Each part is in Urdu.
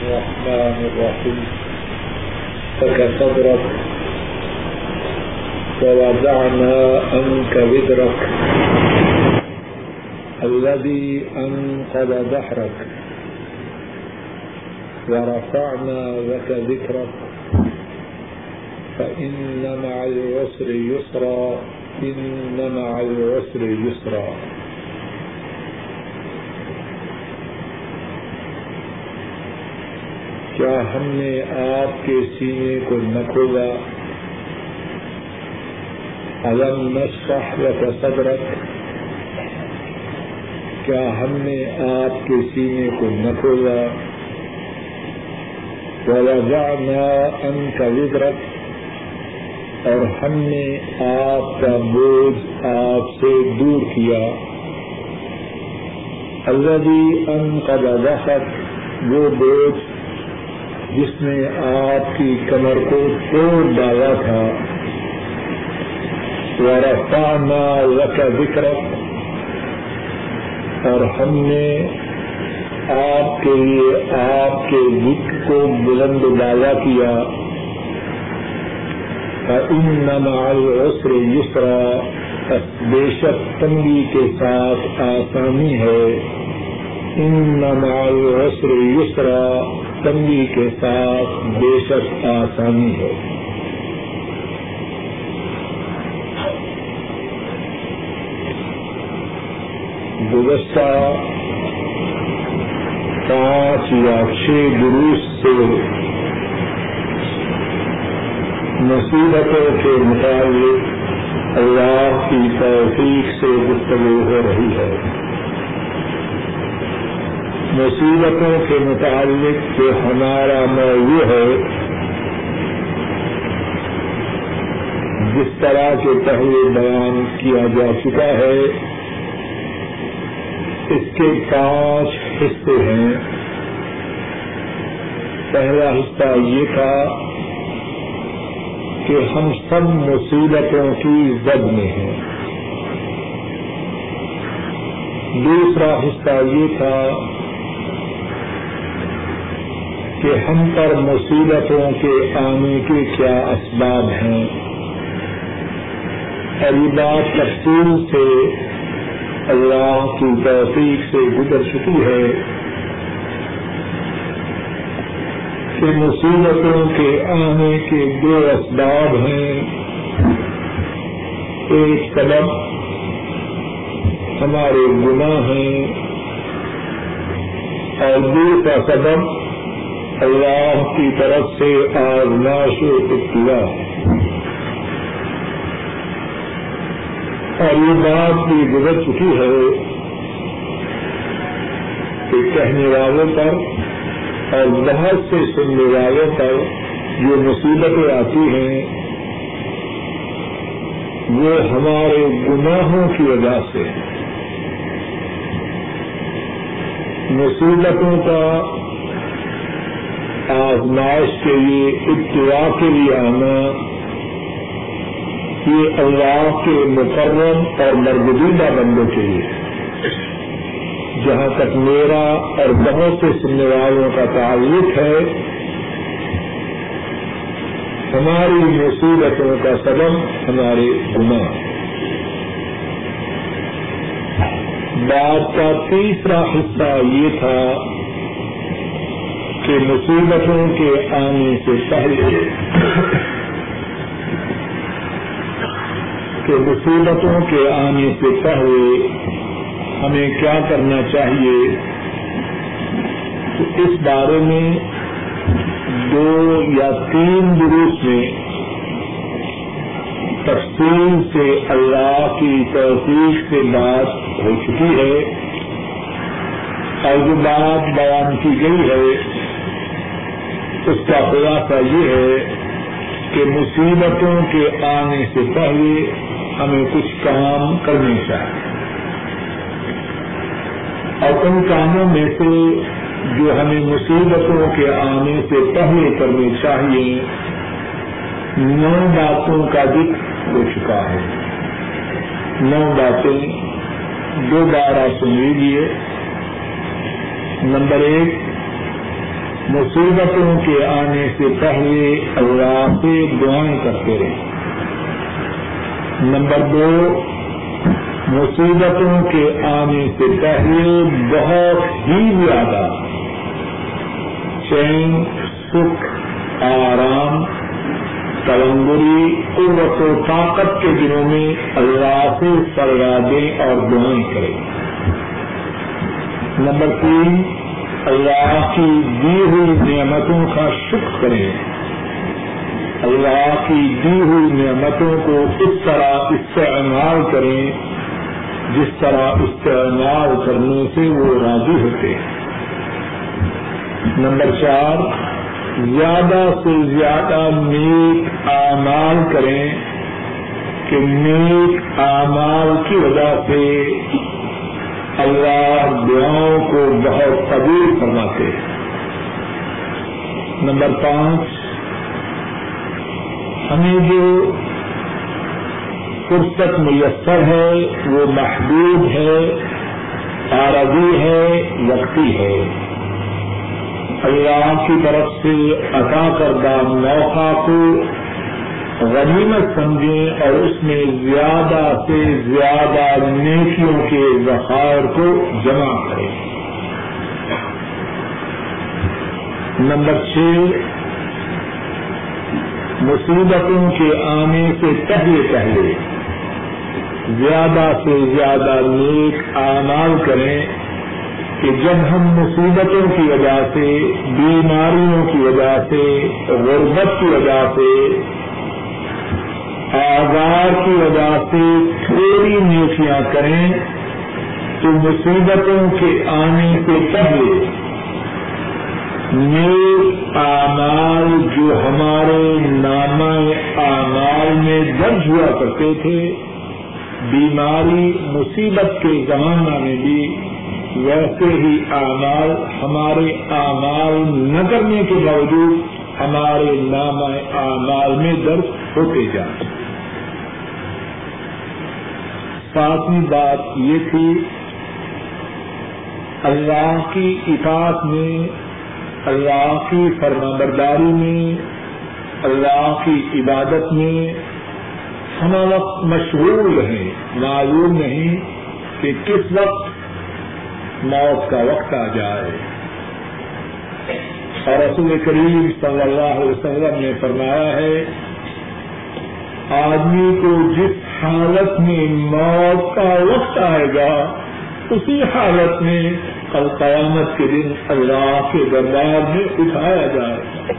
الرحمن الرحيم. فك صدرك ووضعنا عنك وزرك الذي أنقذ ظهرك ورفعنا لك ذكرك. فإن مع العسر يسرا. إن مع العسر يسرا. کیا ہم نے آپ کے سینے کو نہ کھولا؟ علم نشرح لك صدرك کیا ہم نے آپ کے سینے کو نہ کھولا؟ ووضعنا عنك وزرك اور ہم نے آپ کا بوجھ آپ سے دور کیا۔ الذي انقض ظهرك وہ بوجھ جس نے آپ کی کمر کو توڑ ڈالا تھا۔ ورفعنا لك ذکرک اور ہم نے آپ کے لیے آپ کے ذکر کو بلند ڈالا کیا۔ ان مع العسر یسرا بے شک تنگی کے ساتھ آسانی ہے۔ ان مع العسر یسرا تنگی کے ساتھ بے شک آسانی ہے۔ گزشتہ پانچ یا چھ دروس سے مصیبتوں کے متعلق اللہ کی توفیق سے گفتگو ہو رہی ہے۔ مصیبتوں کے متعلق جو ہمارا موضوع ہے، جس طرح کے پہلے بیان کیا جا چکا ہے، اس کے پانچ حصے ہیں۔ پہلا حصہ یہ تھا کہ ہم سب مصیبتوں کی زد میں ہیں۔ دوسرا حصہ یہ تھا کہ ہم پر مصیبتوں کے آنے کے کیا اسباب ہیں۔ اور یہ بات تفصیل سے اللہ کی توفیق سے گزر چکی ہے کہ مصیبتوں کے آنے کے دو اسباب ہیں۔ ایک سبب ہمارے گناہ ہیں اور دوسرا سبب اللہ کی طرف سے آزماش و ابتدا اور یہ بات بھی گزر چکی ہے کہ کہنے والوں پر اور بہت سے سننے والوں پر جو مصیبتیں آتی ہیں، وہ ہمارے گناہوں کی وجہ سے۔ مصیبتوں کا آزمائش کے لیے ابتدا کے لیے آنا، یہ اللہ کے مقرم اور مرگدیدہ بندوں کے لیے۔ جہاں تک میرا اور بہت سے سننے والوں کا تعلق ہے، ہماری مصیبتوں کا سبب ہمارے گناہ۔ بات کا تیسرا حصہ یہ تھا کہ مصیبتوں کے آنے سے پہلے کہ مصیبتوں کے آنے سے پہلے ہمیں کیا کرنا چاہیے؟ تو اس بارے میں دو یا تین دروس میں تفصیل سے اللہ کی توفیق سے بات ہو چکی ہے اور جو بات بیان کی گئی ہے اس کا خلاصہ یہ ہے کہ مصیبتوں کے آنے سے پہلے ہمیں کچھ کام کرنے چاہیے۔ اور ان کاموں میں سے جو ہمیں مصیبتوں کے آنے سے پہلے کرنے چاہیے، نو باتوں کا ذکر ہو چکا ہے۔ نو باتیں دوبارہ سن لیجیے نمبر ایک مصیبتوں کے آنے سے پہلے اللہ سے دعائیں کرتے رہے نمبر دو، مصیبتوں کے آنے سے پہلے بہت ہی زیادہ چین، سکھ، آرام، تلنگری، قوت و طاقت کے دنوں میں اللہ سے سرگادیں اور دعائیں کریں۔ نمبر تین اللہ کی دی ہوئی نعمتوں کا شکر کریں اللہ کی دی ہوئی نعمتوں کو اس طرح استعمال کریں جس طرح استعمال کرنے سے وہ راضی ہوتے۔ ہیں نمبر چار، زیادہ سے زیادہ نیک اعمال کریں کہ نیک اعمال کی وجہ سے اللہ دعاؤں کو بہت قبول فرماتے ہیں۔ نمبر پانچ، ہمیں جو فرصت میسر ہے، وہ محدود ہے عارضی ہے، وقتی ہے۔ اللہ کی طرف سے عطا کردہ موقع کو غنیمت سمجھیں اور اس میں زیادہ سے زیادہ نیکیوں کے ذخائر کو جمع کریں۔ نمبر چھ، مصیبتوں کے آنے سے پہلے پہلے زیادہ سے زیادہ نیک اعمال کریں کہ جب ہم مصیبتوں کی وجہ سے، بیماریوں کی وجہ سے، غربت کی وجہ سے آزار کی وجہ سے تھوڑی نیکیاں کریں تو مصیبتوں کے آنے سے پہلے نیک اعمال جو ہمارے نام اعمال میں درج ہوا کرتے تھے، بیماری، مصیبت کے زمانہ میں بھی ویسے ہی اعمال ہمارے اعمال نہ کرنے کے باوجود ہمارے نام اعمال میں درج ہوتے جائیں ساتویں بات یہ تھی، اللہ کی اطاعت میں، اللہ کی فرما برداری میں، اللہ کی عبادت میں ہم وقت مشغول ہیں، معلوم نہیں کہ کس وقت موت کا وقت آ جائے۔ اور رسول کریم صلی اللہ علیہ وسلم نے فرمایا ہے، آدمی کو جس حالت میں موت کا وقت آئے گا، اسی حالت میں کل قیامت کے دن اللہ کے دربار میں اٹھایا جائے گا۔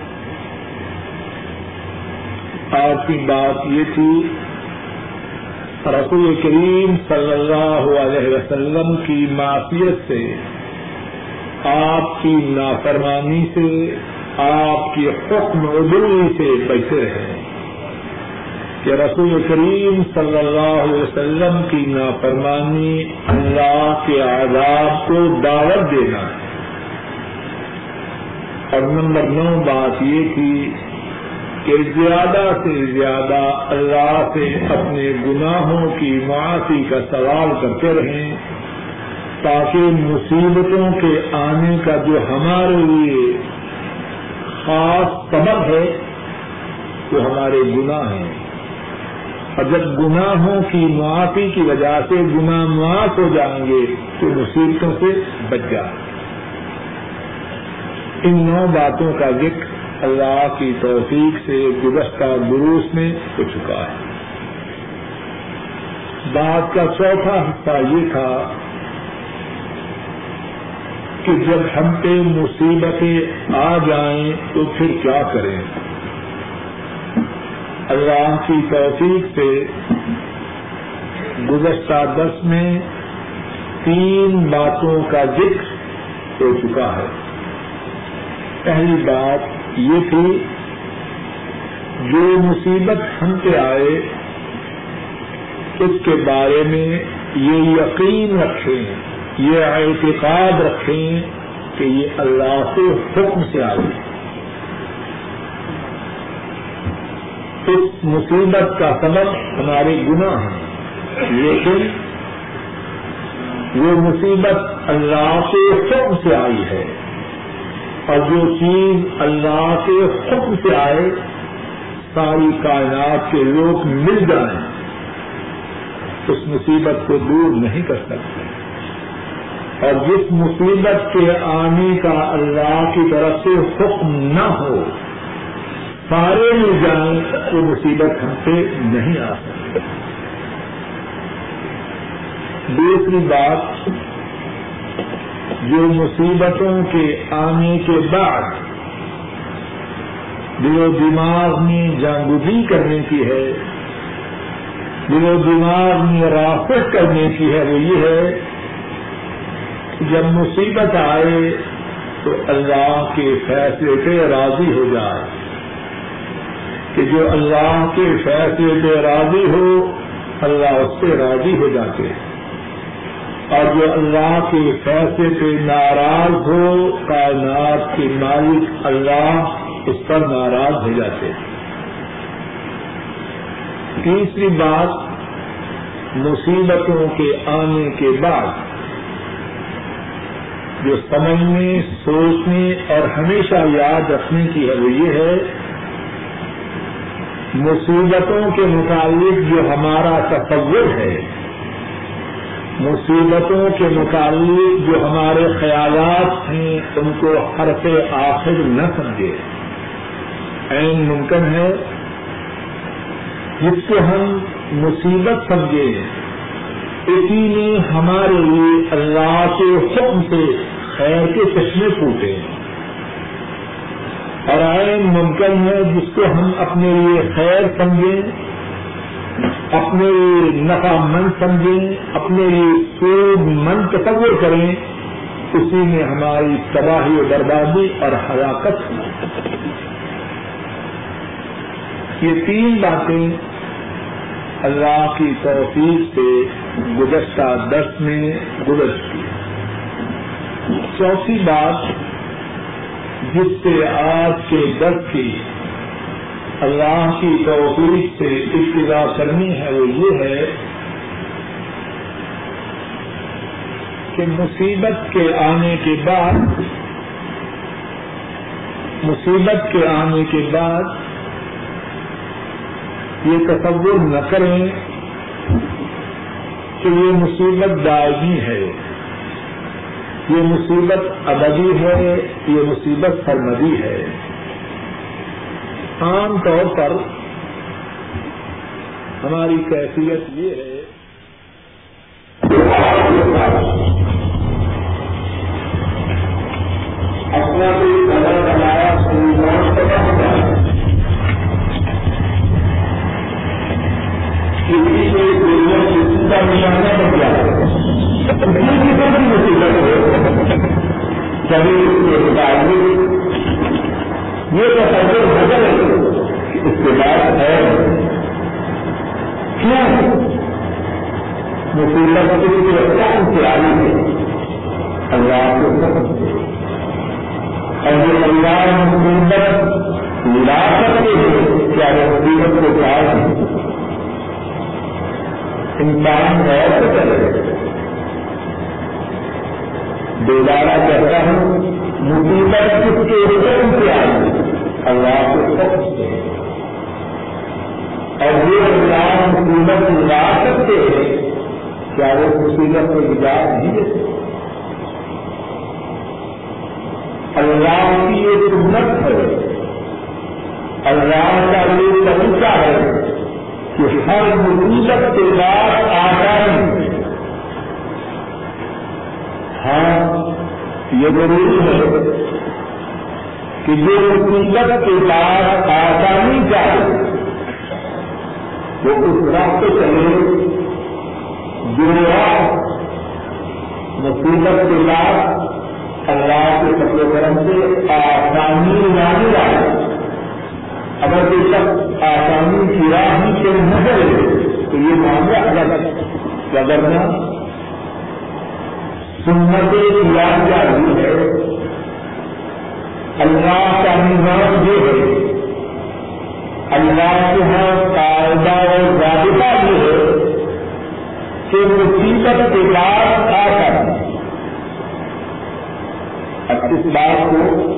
آج کی بات یہ تھی، رسول کریم صلی اللہ علیہ وسلم کی معافیت سے، آپ کی نافرمانی سے، آپ کی حکم عدوی سے بچے رہے۔ کہ رسول کریم صلی اللہ علیہ وسلم کی نافرمانی اللہ کے عذاب کو دعوت دینا ہے۔ اور نمبر نو بات یہ تھی کہ زیادہ سے زیادہ اللہ سے اپنے گناہوں کی معافی کا سوال کرتے رہیں تاکہ مصیبتوں کے آنے کا جو ہمارے لیے خاص سبب ہے وہ ہمارے گناہ ہیں۔ اور جب گناہوں کی معافی کی وجہ سے گناہ معاف ہو جائیں گے تو مصیبتوں سے بچ جائیں ان نو باتوں کا ذکر اللہ کی توفیق سے گزشتہ دروس میں ہو چکا ہے۔ بات کا چوتھا حصہ یہ تھا کہ جب ہم پہ مصیبتیں آ جائیں تو پھر کیا کریں؟ اللہ کی توفیق سے گزشتہ دس میں تین باتوں کا ذکر ہو چکا ہے۔ پہلی بات یہ تھی، جو مصیبت ہم پہ آئے، اس کے بارے میں یہ یقین رکھیں، یہ اعتقاد رکھیں کہ یہ اللہ کے حکم سے آئے۔ اس مصیبت کا سبب ہمارے گناہ ہیں۔ لیکن وہ مصیبت اللہ کے حکم سے آئی ہے۔ اور جو چیز اللہ کے حکم سے آئے، ساری کائنات کے لوگ مل جائیں۔ اس مصیبت کو دور نہیں کر سکتے۔ اور جس مصیبت کے آنے کا اللہ کی طرف سے حکم نہ ہو سارے مل جائیں وہ مصیبت ہم سے نہیں آ سکتی۔ دوسری بات، جو مصیبتوں کے آنے کے بعد دل و دماغ میں جانگزی کرنے کی ہے دل و دماغ میں رافت کرنے کی ہے، وہ یہ ہے جب مصیبت آئے تو اللہ کے فیصلے پہ راضی ہو جائے۔ کہ جو اللہ کے فیصلے پہ راضی ہو، اللہ اس سے راضی ہو جاتے اور جو اللہ کے فیصلے پہ ناراض ہو، کائنات کے مالک اللہ اس پر ناراض ہو جاتے تیسری بات، مصیبتوں کے آنے کے بعد، جو سمجھنے، سوچنے اور ہمیشہ یاد رکھنے کی ہے وہ یہ ہے مصیبتوں کے متعلق جو ہمارا تصور ہے، مصیبتوں کے متعلق جو ہمارے خیالات ہیں، ان کو حرف آخر نہ سمجھے۔ عین ممکن ہے جس کو ہم مصیبت سمجھیں اسی نے ہمارے لیے اللہ کے حکم سے خیر کے چشمے پھوٹے۔ اور عین ممکن ہے جس کو ہم اپنے لیے خیر سمجھیں، اپنے لیے نفع مند سمجھیں، اپنے لیے سود مند تصور کریں، اسی میں ہماری تباہی و بربادی اور ہلاکت یہ تین باتیں اللہ کی توفیق سے گزشتہ دس میں گزر چکی چوتھی بات جس سے آج کے دس کی اللہ کی توفیق سے ابتدا کرنی ہے، وہ یہ ہے کہ مصیبت کے آنے کے بعد، مصیبت کے آنے کے بعد یہ تصور نہ کریں کہ یہ مصیبت دائمی ہے۔ یہ مصیبت ابدی ہے، یہ مصیبت سرمدی ہے۔ عام طور پر ہماری کیفیت یہ ہے اپنا کوئی کلر بنایا سنگان کسی کو دنیا کسی کا نشانہ بن جائے کسی کی مصیبت ہو کبھی اس کے مطابق یہ تو سب بدل اس کے بعد ہے۔ کیوں؟ مصیبت کسی کی رفتار سے آئی ہے۔ اللہ کو سمجھتے اور جو اللہ مصیبت لا سکتے ہیں کیا وہ مصیبت کو چاہ انسان غور سے کرے دوبارہ کہتا ہوں، مصیبت کس کے حکم سے آئی اللہ کو سمجھتے ہیں اور جو اللہ مصیبت لا سکتے ہیں، کیا وہ مصیبت کو گزار نہیں دیتے اللہ کی یہ سنت ہے، اللہ کا یہ طریقہ ہے کہ ہر مصیبت کے بعد آسانی ہاں یہ ضروری ہے کہ جو مصیبت کے بعد آسانی چاہے وہ اس راستے چلے جو مصیبت کے بعد اللہ کے سپے کرم سے آسانی لانے والے اگر کوئی شخص آسانی کی راہ ہی سے نہ کرے تو یہ معاملہ اگر الگ وغیرہ سنت یاد جاری ہے۔ اللہ کا نظام یہ ہے۔ اللہ کے یہاں قاعدہ اور ضابطہ یہ ہے کہ مصیبت کے بعد آ کر۔ اب اس بات کو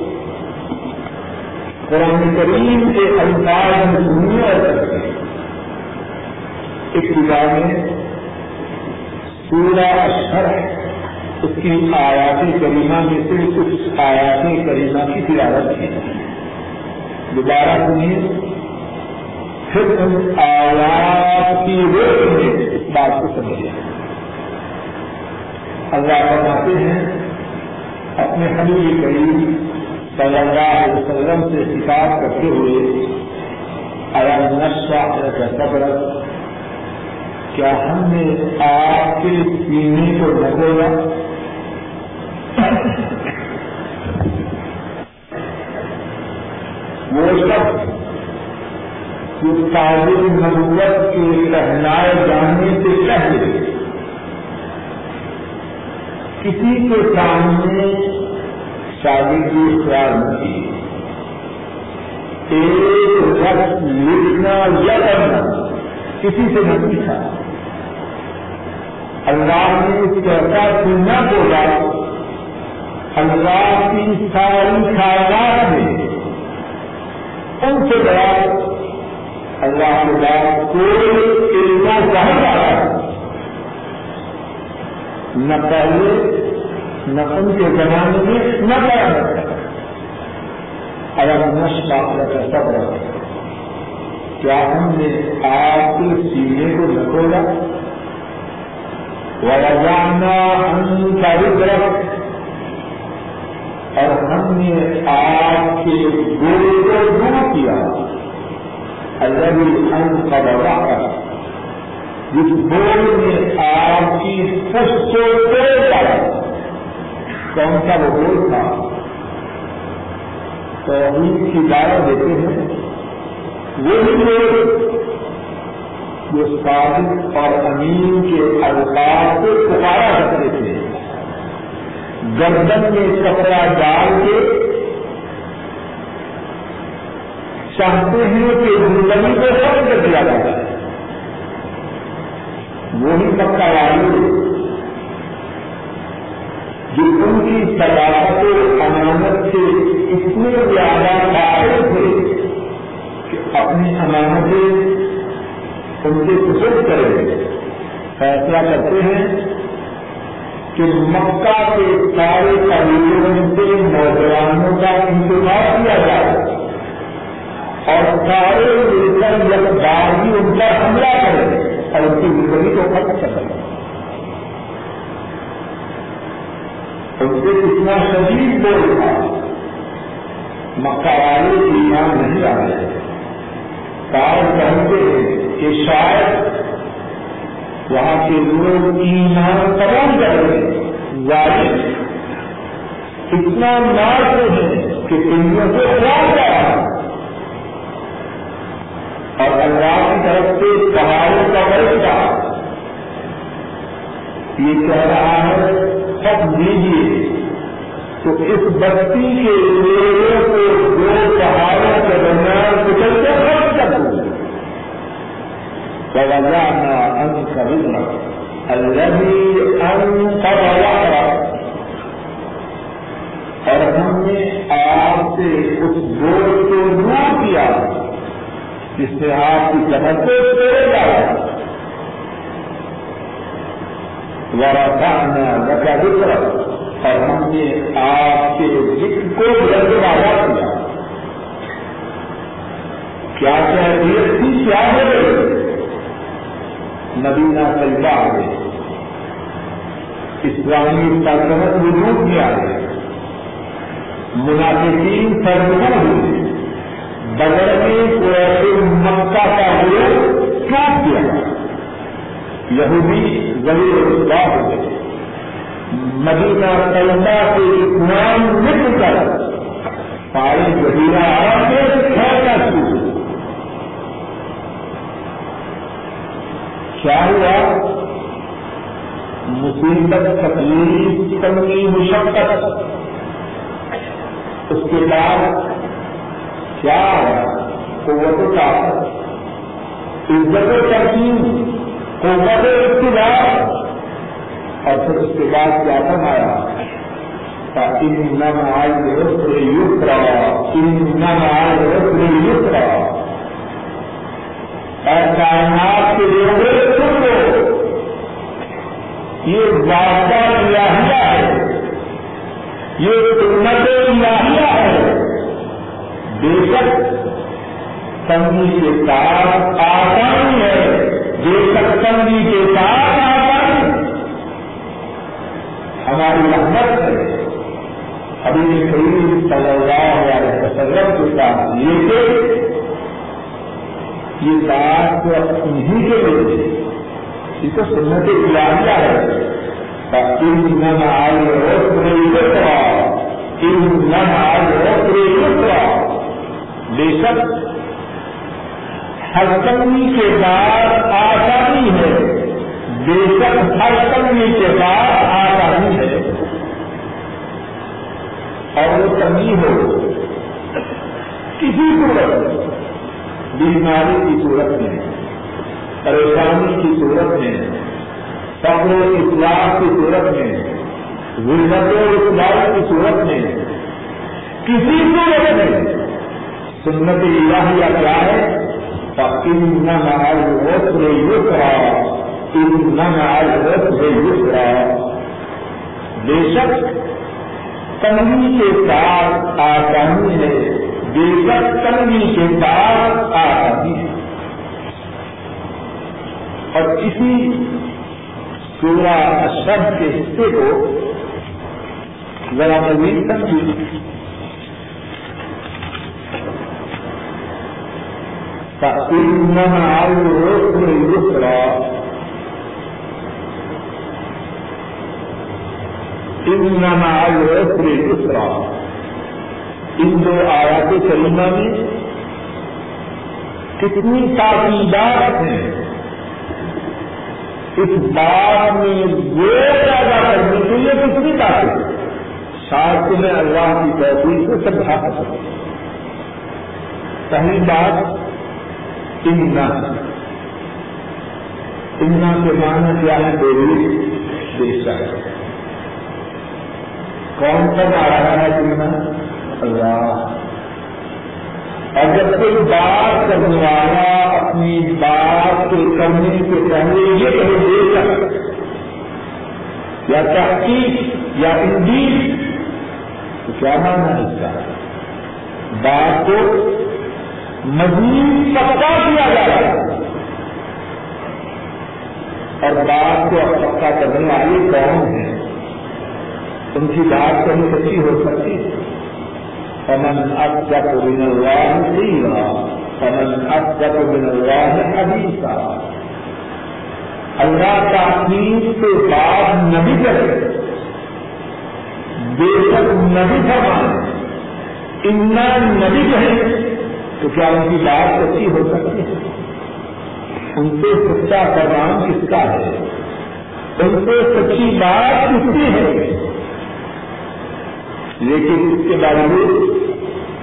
قرآن کریم کے الفاظ میں سنیے۔ اور کرتے ہیں ابتدا میں سورہ اشہر اس کی آیاتی کریمہ میں سے کچھ آیاتی کریمہ کی تلاوت کی۔ دوبارہ سنیے۔ پھر ان آیات کی روک میں اس بات کو سمجھے اللہ فرماتے ہیں، اپنے حبیب کریم صلی اللہ علیہ وسلم سے خطاب کرتے ہوئے آیا نشہ کا صبر کیا ہم نے آپ کے سینے کو ڈھکولا وہ سب تعلیم نبوت کے کہلائے جانے سے پہلے کسی کے سامنے شادی کی خیال نہیں ایک وقت لکھنا یا کرنا کسی سے نہ پوچھا۔ اللہ نے اس کیسا سننا بولا۔ اللہ کی ساری خیالات میں ان سے بڑا اللہ کے بعد کوئی اتنا چاہتا رہا نہ پہلے، نہ ان کے زمانے میں، نہ پہلے اگر نش بات کا سب رہا کیا ہم نے آپ کے سینے کو نہ کھولا وجانا ہم کا طرف اور ہم نے آپ کے گوڑے کو دور کیا۔ اللہ ہم کا بڑا جس گول نے آپ کی سب سے ڈالا کون سا وہ گول تھا؟ توحید کی دعوت دیتے ہیں۔ وہی لوگ جو صادق اور امین کے الفاظ کو پکارا کرتے تھے۔ گردن میں کپڑا ڈال کے چاہتے ہیں کہ زندگی کو ختم کر دیا جائے۔ وہی پکا والے جو ان کی صداقت و امانت سے اتنے زیادہ قابل تھے کہ اپنی امانتیں ان سے سسر کریں۔ فیصلہ کرتے ہیں کہ مکہ کے سارے قبیلوں سے نوجوانوں کا انتظار کیا جائے اور سارے مل کر جب باغی ان پر حملہ کریں اور ان کی زندگی کو ختم کر سکیں ان سے اتنا شدید بول تھا۔ مکہ والے ایمان نہیں آ رہے۔ کار کہتے ہیں کہ شاید وہاں کے لوگ ایمان قبول کر رہے ظاہر اتنا مارتے ہیں کہ دنیا سے خیال جا رہا اور اللہ کی طرف سے پہاڑوں کا بچہ یہ کہہ رہا ہے، سب دیجیے تو اس بستی کے لوگوں کو دو پہاڑوں کے درمیان کچلتے کر ووضعنا عنك وزرك الذي انقض ظهرك اور ہم نے آپ سے اس بوجھ کو دور کیا. جس سے آپ کی جمع کو توڑ ڈالا ورفعنا لك ذكرك اور ہم نے آپ کے ذکر کو بلند والا کیا. کیا کہہ کیا ہو گئی مدینہ طیبہ آ گئے اسلامی سلطنت وجود میں آ گئے۔ منافقین سرگرم ہوئے۔ بغیر میں کوئی مکہ کا گروہ ٹوٹ گیا یہودی ضرور اصلاح ہو گئے۔ مدینہ طیبہ سے اسلام نکل کر سارے جزیرہ عرب میں پھیلنا شروع کیا ہوا؟ مصیبت، تکلیف، تنگی، مشقت۔ اس کے بعد کیا قوت و طاقت۔ عزت و ترکیب، قوت و اقتدار۔ اور پھر اس کے بعد کیا فرمایا؟ ان نم آئے یسرا۔ ان نم آئے اور کائنات کے لوگوں خود کو یہ وعدہ الہیہ ہے۔ یہ سنت الہیہ ہے۔ بے شک تنگی کے ساتھ آسانی ہے۔ بے شک تنگی کے ساتھ آسانی۔ ہماری محنت ہے۔ ابھی کریم صلی اللہ علیہ وسلم کے ساتھ یہ یہ بات تو انہیں کے لیے یہ تو سنت الہیہ ہے۔ ان نم آئے روپے یوترا ان نم آئے بے شک ہر کمی کے بعد آسانی ہے۔ بے شک ہر کمی کے بعد آسانی ہے۔ اور وہ کمی ہو، کسی صورت بیماری کی صورت میں پریشانی کی صورت میں فخر و اطلاع کی صورت میں غربت و اطلاع کی صورت میں کسی صورت میں سنت الہیہ کیا ہے ان نمال وسر یسرا ان نمال وسر یسرا بے شک تنگی کے ساتھ آسانی ہے۔ بے شک تنگی کے ساتھ آسانی ہے۔ اور اسی سورہ اشرف کے حصے کو ذرا مزید تنگی فإنما على العسر يسرا إنما على العسر يسرا ان دو آیات کریمہ میں کتنی تاکیدات ہیں۔ اس بات میں یہ پیدا کرنے کے لیے کتنی طاقت ساتھ میں اللہ کی توفیق سے سمجھا سکتے پہلی بات امنا امنا کے معنی کیا ہے؟ دیوی دیشا کون سا آ رہا ہے امنا اللہ۔ اگر کوئی بات کرنے والا اپنی بات کے کرنے سے پہلے یہ کہیں دے سکتا یا تحقیق، یا انجیل تو کیا مانا ہے اس کا؟ بات کو مزید پکا کیا جا رہا ہے اور بات کو پکا کرنے والے کون ہیں؟ ان کی بات کبھی سچی ہو سکتی ہے۔ فمن أصدق من الله قيلا فمن أصدق من الله حديثا۔ اللہ تعمیر کے بعد نبی کرے بے شک نبی فرمائے اتنا نبی کہے تو کیا ان کی بات سچی ہو سکتی ہے؟ ان سے سچا پیغام کس کا ہے؟ ان سے سچی بات کس کی ہے؟ لیکن اس کے باوجود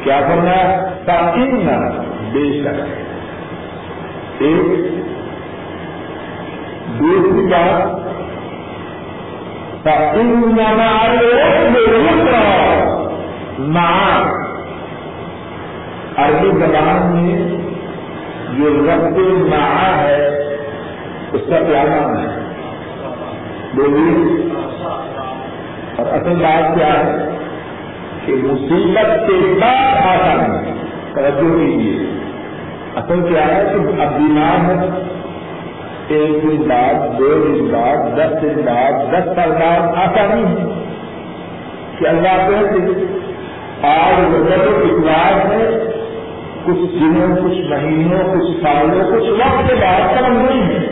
کیا کرنا تاکہ نہ بے شک ایک، دوسری بات عربی زبان میں جو رقب نا ہے، اس کا کیا نام ہے؟ بولی اور اصل بات کیا ہے؟ کہ مصیبت کے بعد آسانی توجہ کیجیے۔ اصل کیا ہے؟ کہ اب بیمار ہے۔ ایک دن بعد، دو دن بعد، دس دن بعد، دس سال بعد آسانی ہے۔ کہ اللہ کہتے آج وجہ اخلاق ہے۔ کچھ دنوں، کچھ مہینوں، کچھ سالوں، کچھ وقت کے بعد کم نہیں ہے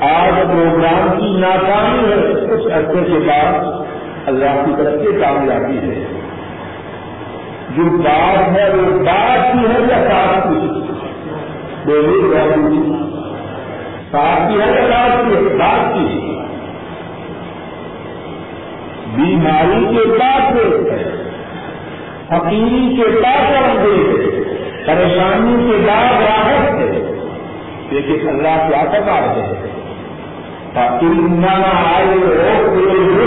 آج پروگرام کی ناکامی ہے۔ کچھ عرصے کے بعد اللہ کی طرف سے کامیابی ہے۔ جو بات ہے، وہ بات کی ہے یا ساتھ کی بولے ساتھ کی ہے یا ساتھ کی ہے؟ بات کی ہے۔ بیماری کے بعد ہے حقیقی کے بعد ہے پریشانی کے بعد راحت ہے لیکن اللہ کیا کرنا ہے تاکہ نہ آئے ہو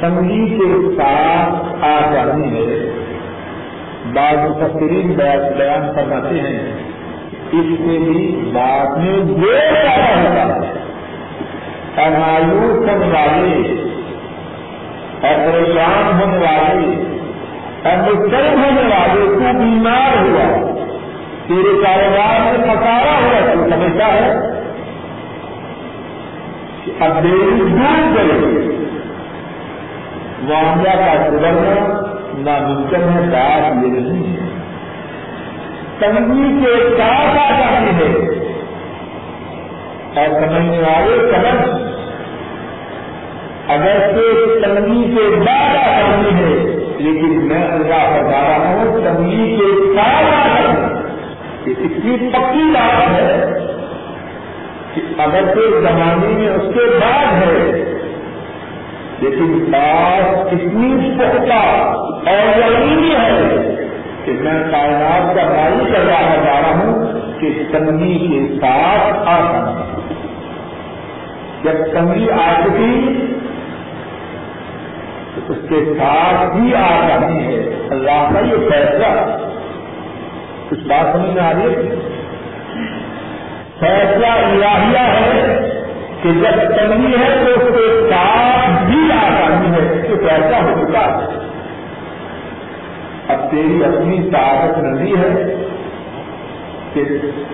تنگی کے ساتھ آ جانی ہے۔ بعض مفسرین بیان فرماتے ہیں، اس سے بھی بعد میں دیر پیدا ہوتا ہے۔ اور مایوس والے اور پریشان ہونے والے اور مسترد ہونے والے کو بیمار ہوا۔ تیرے کاروبار میں پکارا ہوا تو سمجھتا ہے اب دیری دور چلے۔ معاملہ کا گزرنا ناممکن ہے بات یہ نہیں ہے۔ تنگی کے ساتھ آ جاتی ہے اور سمجھنے والے سمجھ اگر سے تنگی کے بعد آ جاتی ہے لیکن میں اللہ بتا رہا ہوں، تنگی کے ساتھ آ جاتی یہ اتنی پکی بات ہے کہ اگر سے زمانے میں اس کے بعد ہے لیکن بات اتنی پختہ اور یقینی ہے کہ میں کائنات کا بھائی کر رہا جا رہا ہوں کہ تنگی کے ساتھ آ سکتا جب تنگی آ چکی، تو اس کے ساتھ بھی آ رہی ہے۔ اللہ کا یہ فیصلہ۔ کچھ بات سمجھ میں آ رہی ہے؟ فیصلہ الہیہ ہے کہ جب تنگی ہے تو اس کے ساتھ فیصلہ ہو چکا ہے۔ اب تیری اپنی طاقت نہیں ہے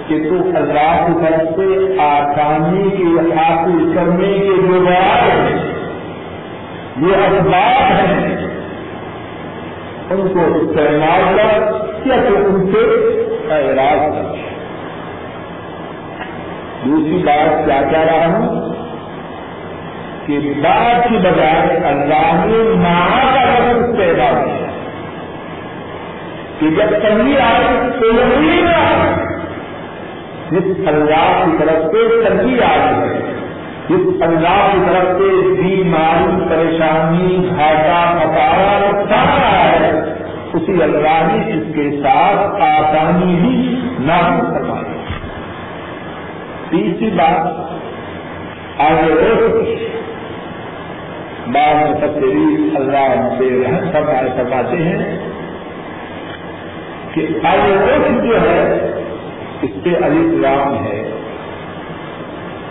کہ تو اللہ کی طرف سے آسانی کی حاصل کرنے کے جو بات ہیں، یہ اسباب ہیں۔ ان کو استعمال کر یا تو ان سے علاج کر دوسری بات کیا کہہ رہا ہوں؟ کہ بات کی بجائے اللہ نے ماں کا لفظ استعمال کیا۔ کہ جب تنگی آئے تو یہ نہیں جس اللہ کی طرف سے تنگی آئی ہے، جس اللہ کی طرف سے بیماری، پریشانی، گھاٹا، پکارا، نقصان رہا ہے، اسی اللہ نے اس کے ساتھ آسانی ہی نام کروائی تیسری بات آگے بعد میں اللہ سے رحم فرمائے فرماتے ہیں کہ آئی جو ہے، اس پہ علی رام ہے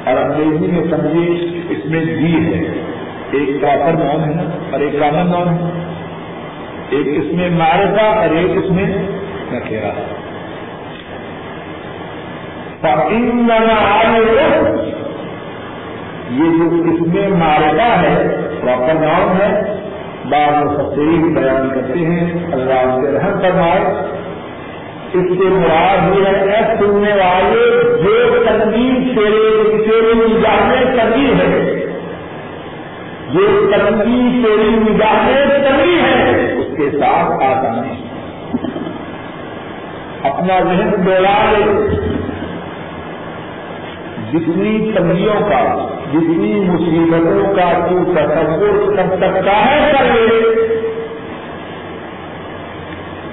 اور انگریزی میں سمجھے اس میں جی ہے۔ ایک پراپر نام ہے اور ایک کامن نام ہے۔ ایک اس میں مارکا اور ایک اس میں نکیرا یہ جو اس میں مارکا ہے پراپر نام ہے۔ بعض تفصیل بیان کرتے ہیں، اللہ سے رحم فرمائے۔ اس سے مراد یہ ہے سننے والے جو تنگی تیرے تیری نگاہ میں تنگی ہے۔ جو تنگی تیری نگاہ میں تنگی ہے، اس کے ساتھ آتا ہے اپنا ذہن دوڑا لے۔ جتنی تنگیوں کا جتنی مصیبتوں کا تو تصور کر سکتا ہے، کر لے۔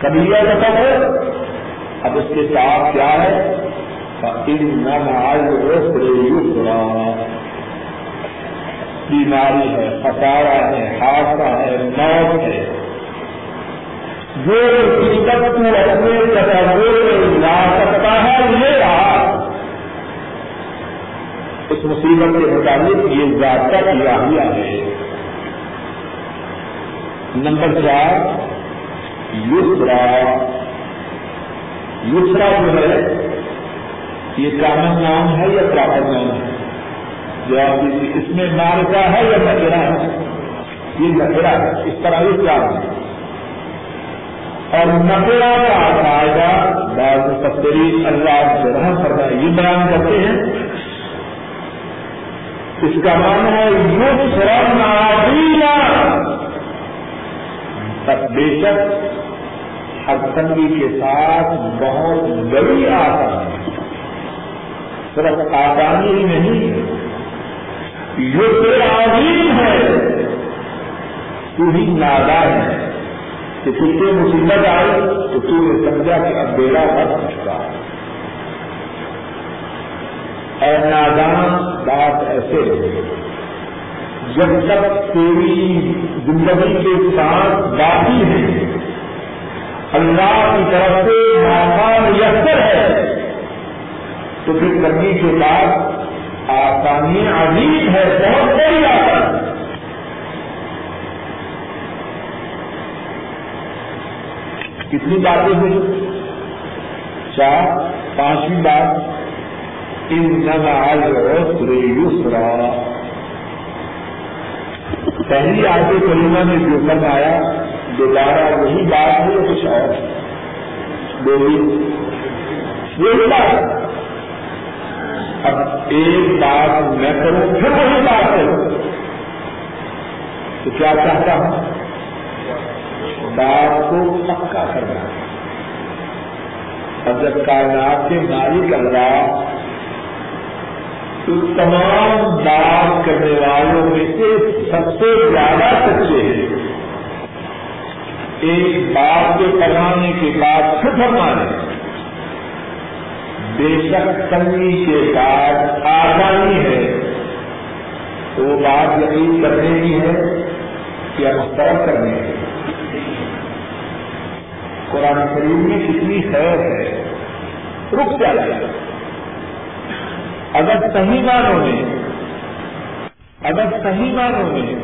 کبھی یہ تصور اب اس کے ساتھ کیا ہے؟ بیماری ہے خسارا ہے، حادثہ ہے، موت ہے۔ جو مصیبت کو اپنے تصور میں لا سکتا ہے یہ اس مصیبت کے مطابق یہ ذاتہ کیا ہوا ہے۔ نمبر چار، یسرا۔ دوسرا جو ہے، یہ کامن نام ہے یا پراپر نام ہے؟ جو آپ اس میں مارکا ہے یا نکرا ہے؟ یہ نکرا ہے، اس طرح یہ کیا ہے۔ اور نکرا کا فائدہ بعض تفریح اللہ سے رحم کرنا یہ بیان کرتے ہیں اس کا نام ہے یو شرم بے شک تنگی کے ساتھ بہت بڑی آسانی صرف آسانی ہی نہیں یہ تو عظیم ہے۔ تو ہی نادان ہے کہ تم سے مصیبت آئی تو تو نے سمجھا کہ اب بیڑا بن سکتا اور نادان بات ایسے جب تک تیری زندگی کے ساتھ باقی ہے، اللہ کی طرف سے موقع میسر ہے، تو پھر کرنے کے بعد آسانی عظیم ہے، بہت بڑی آسانی کتنی باتیں ہوئی چار، پانچویں بات۔ ان یسرا۔ پہلی آگے کریمہ میں جو کم آیا دوبارہ وہی بات ہے کچھ اور؟ بولی اب ایک بات میں کروں، پھر وہی بات کروں تو کیا چاہتا ہوں؟ بات کو پکا کرنا۔ اب جب کائنات کے مالک اللہ تو تمام بات کرنے والوں میں سے سب سے زیادہ سچے ہیں۔ ایک بات کے کروانے کے بعد پھر فرمانے۔ بے شک تنگی کے بعد آسانی ہے۔ تو وہ بات یقین کرنے کی ہے یا مسترد کرنے کی قرآن کریم میں کتنی خیر ہے۔ رک جائے اگر صحیح معنوں میں اگر صحیح معنوں میں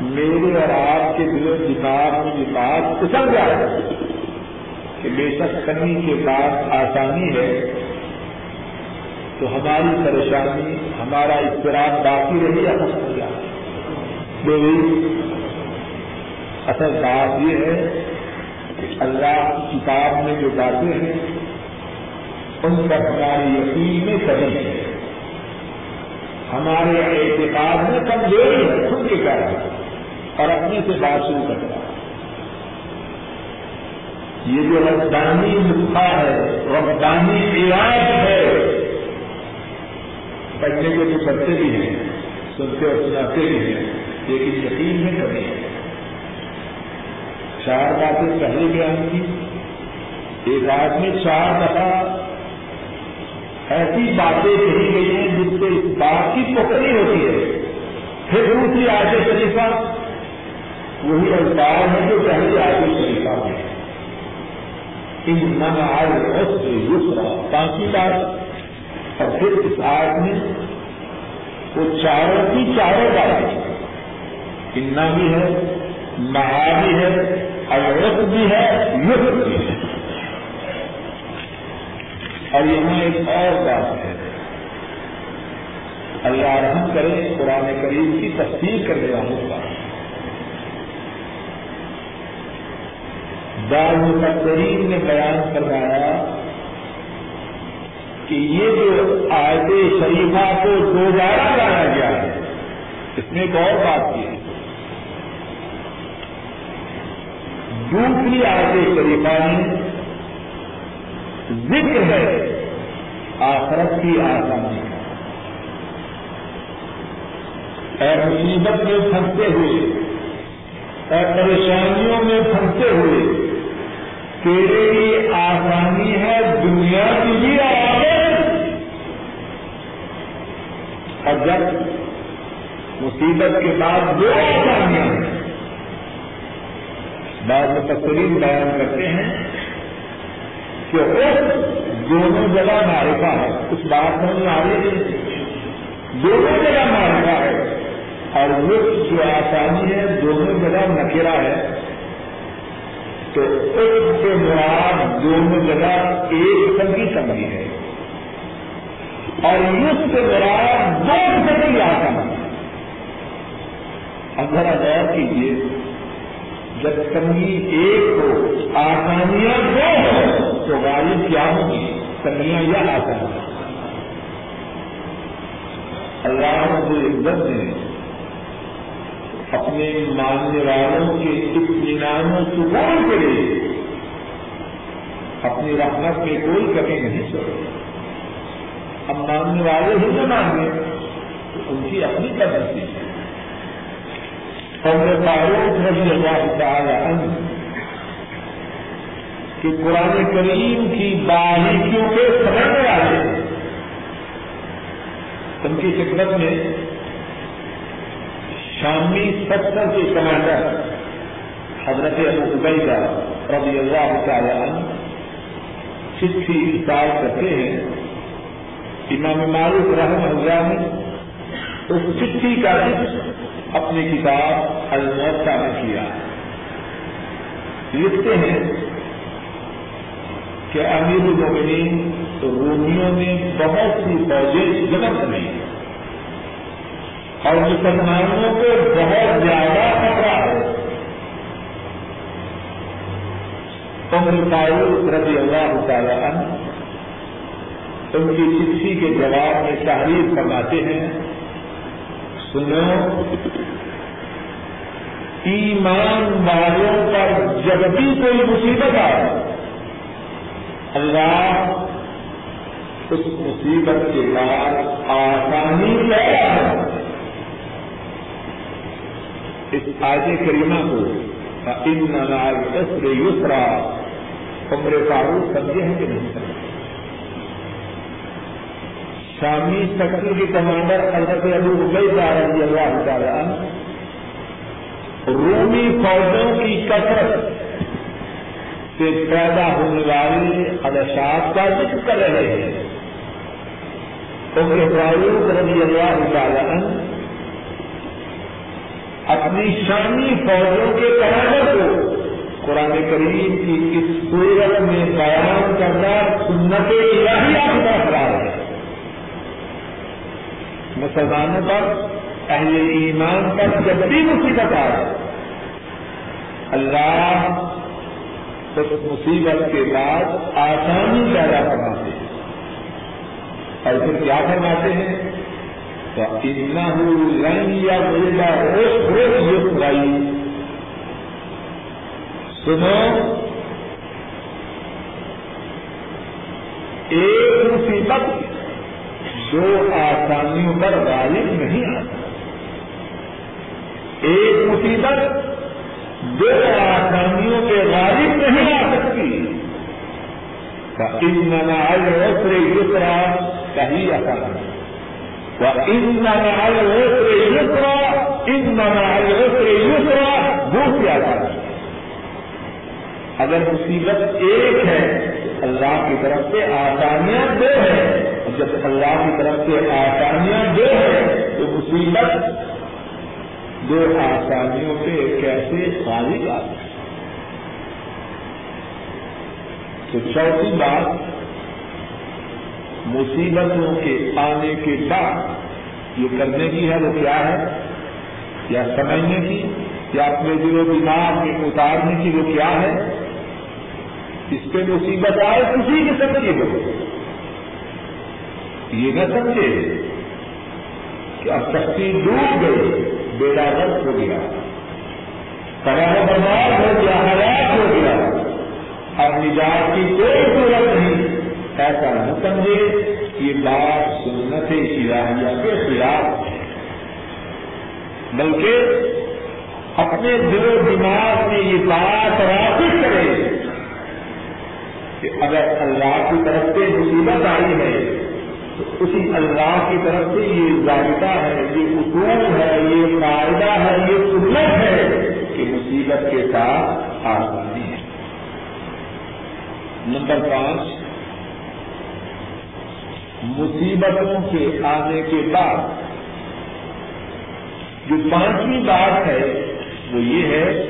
میرے اور آپ کے دل و دماغ میں یہ بات اچھا اتر جائے کہ بے شک کمی کے بعد آسانی ہے، تو ہماری پریشانی، ہمارا اضطراب باقی رہی یا ختم ہو جائے؟ اصل بات یہ ہے کہ اللہ کی کتاب میں جو باتیں ہیں ان پر ہماری یقین میں کمی ہے ہمارے اعتقاد میں کمزوری ہے، خود کے کارن اور اپنے سے بات شروع کرتا ہے یہ جو ربدانی نسخہ ہے ربدانی علاج ہے پڑھنے کے جو پڑھتے بھی ہیں، سنتے اور سناتے بھی ہیں، لیکن یقین میں کمی ہے۔ چار باتیں پہلے بیان کی۔ ایک آدمی چار دفعہ ایسی باتیں کہی گئی ہیں جس سے اس بات کی پکڑی ہوتی ہے۔ پھر دوسری آج شریفہ، وہی الفاظ ہے جو پہلے آگے شریفہ میں ان من آج اس باقی بات۔ اور پھر اس آج میں وہ چاروں کی چاروں باتیں بھی ہے، مہا بھی ہے الرس بھی ہے، یسر بھی ہے۔ اور یہاں ایک اور بات ہے اللہ رحم کرے، قرآن کریم کی تفصیل کرنے والوں کا۔ بعض مقدرین نے بیان کروایا کہ یہ جو آیت شریفہ کو دوبارہ لایا گیا ہے، اس میں ایک اور بات کی ہے۔ دوسری آیت شریفہ میں ذکر ہے، آخرت کی آسانی کا اور مصیبت میں پھنستے ہوئے اور پریشانیوں میں پھنستے ہوئے، تیرے لیے آسانی ہے دنیا کی بھی آگے اور جب مصیبت کے بعد دو آسانیاں ہیں بعض تقریب بیان کرتے ہیں کہ اس دونوں جگہ مارکا ہے اس بات میں آگے دونوں جگہ مارکا ہے، اور وہ جو آسانی ہے دونوں جگہ نکیرا ہے، تو اس سے مراد دونوں جگہ ایک قسم کی ہے۔ اور اس سے مراد دو قسم کی آسان اب ذرا غور کیجیے جب تنگی ایک ہو، آسانیاں دو ہو تو غالب کیا ہوگی؟ تنگیاں یا آسانیاں اللہ رب العزت نے اپنے ماننے والوں کے اطمینان و سکون کے لیے اپنی رحمت میں کوئی کمی نہیں چھوڑے۔ اب ماننے والے ہی نہ مانگے، تو ان کی اپنی کرنی ہے اور تعارف رضی اللہ تعالی عنہ کہ قرآن کریم کی باریکیوں کے سمجھنے والے ان کی خدمت میں شامی ستر کے کمانڈر حضرت ابو عبیدہ رضی اللہ تعالی عنہ چٹھی اشار کرتے ہیں۔ امام مالک رحم اللہ نے اس چٹھی کا ذکر اپنی کتاب الموتا میں کیا۔ لکھتے ہیں کہ امیر المومنین رومیوں میں بہت سی فوجیں جمع کریں اور مسلمانوں کو بہت زیادہ خطرہ ہے۔ عمر فاروق رضی اللہ تعالیٰ ان کی چٹھی کے جواب میں تحریر فرماتے ہیں، سنو، ایمان والوں پر جب بھی کوئی مصیبت آئے اللہ اس مصیبت کے بعد آسانی پیدا ہے۔ اس آج کریمہ کو ان نسر یسرا عمر فاروق سمجھے ہیں کہ نہیں سمجھے؟ شامی سیکٹر کے کمانڈر حضرت ابو عبید رضی اللہ تعالیٰ رومی فوجوں کی کثرت سے پیدا ہونے والے خدشات کا ذکر کر رہے ہیں۔ عمر فاروق رضی اللہ تعالیٰ اپنی شامی فوجوں کے کمانڈر کو قرآن کریم کی اس صورت میں بیان کرنا سنت الہی آپ کا ہے۔ مسلمانوں پر، اہل ایمان پر جب بھی مصیبت آئے، اللہ اس مصیبت کے بعد آسانی پیدا کرواتے ہیں۔ اور پھر کیا فرماتے ہیں؟ تو اتنا ہوں رنگ یا میرا روز روز یہ خدائی سنو، ایک مصیبت دو آسانیوں پر غالب نہیں آتا۔ ایک مصیبت دو آسانیوں کے غالب نہیں آ سکتی۔ ان نماز روسرے یسرا کہیں آسان ان نماز روسرے یسرا ان نماز روسرے یسرا دوسری آسان اگر مصیبت ایک ہے، اللہ کی طرف سے آسانیاں دو ہے جب اللہ کی طرف سے آسانیاں دو ہے تو مصیبت دو آسانیوں پہ کیسے خالی آتی تو چوتھی بات، مصیبتوں کے آنے کے بعد یہ کرنے کی ہے، وہ کیا ہے؟ یا سمجھنے کی، یا اپنے دل و دماغ میں اتارنے کی، وہ کیا ہے؟ اس پہ مصیبت آئے کسی کی سمجھے ہو۔ یہ نہ سمجھے کہ اب تختی ڈوب گئی۔ بیڑا رد ہو گیا۔ تباہ برباد ہو گیا، ہلاک ہو گیا۔ اب نجات کی کوئی ضرورت نہیں۔ ایسا نہ سمجھے یہ بات سنت الہیہ کے خلاف ہے۔ بلکہ اپنے دل و دماغ میں یہ بات رابط کرے کہ اگر اللہ کی طرف سے مصیبت آئی ہے اسی اللہ کی طرف سے یہ ضابطہ ہے، یہ اصول ہے، یہ فائدہ ہے، یہ سنت ہے کہ مصیبت کے ساتھ آسانی ہے۔ نمبر پانچ، مصیبتوں کے آنے کے بعد جو پانچویں بات ہے، وہ یہ ہے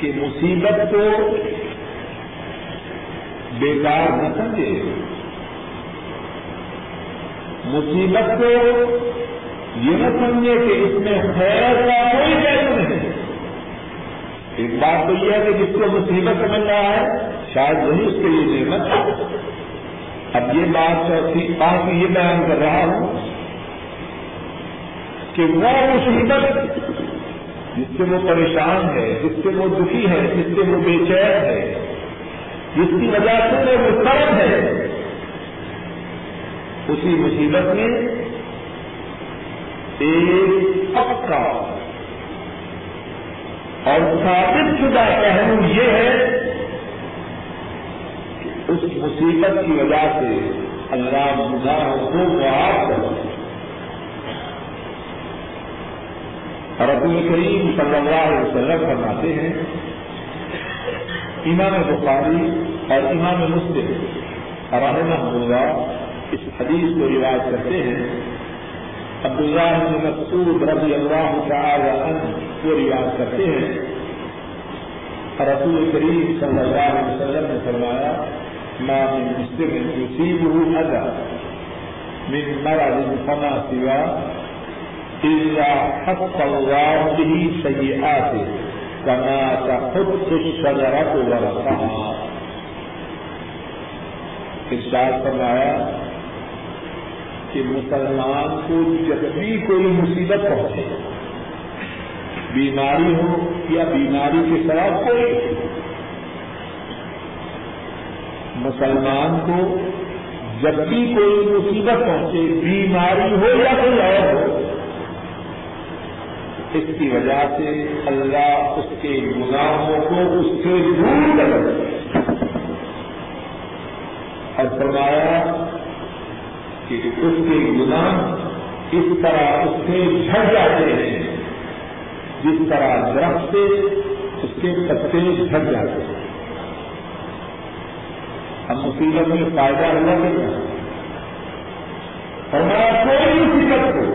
کہ مصیبت کو بیکار نہ سمجھے۔ مصیبت کو یہ نہ سمجھے کہ اس میں خیر کا کوئی پہلو نہیں۔ ایک بات تو یہ ہے کہ جس کو مصیبت سمجھ رہا ہے، شاید وہی اس کے لیے نعمت اب یہ بات چوتھی بات میں یہ بیان کر رہا ہوں کہ وہ مصیبت جس سے وہ پریشان ہے، جس سے وہ دکھی ہے، جس سے وہ بے چین ہے جس کی وجہ سے وہ مسترد ہے۔ اسی مصیبت میں ایک پکا اور ثابت شدہ پہلو یہ ہے کہ اس مصیبت کی وجہ سے اللہ گناہوں کو معاف کر اور رسول کریم صلی اللہ علیہ وسلم فرماتے ہیں امام بخاری اور امام مسلم رحمہ اللہ اس حدیث کو روایت کرتے ہیں۔ عبداللہ بن مسعود رضی اللہ تعالی عنہ کو روایت کرتے ہیں۔ رسول کریم صلی اللہ علیہ وسلم نے فرمایا، ما من مسلم يصيبه أذى من مرض فما سوى إلا حط الله به سيئاته كما تحط الشجرة ورقها ارشاد فرمایا کہ مسلمان کو جب بھی کوئی مصیبت پہنچے، بیماری ہو یا بیماری کے سوا کوئی مسلمان کو جب بھی کوئی مصیبت پہنچے، بیماری ہو یا کوئی اور ہو اس کی وجہ سے اللہ اس کے گناہوں کو اس سے دور کر اور فرمایا کہ اس کے گناہ اس طرح اس سے جھڑ جاتے ہیں۔ جس طرح درخت سے اس کے پتے جھٹ جاتے ہیں۔ ہم مصیبت میں فائدہ ہوا کہ ہمارا کوئی فکر ہو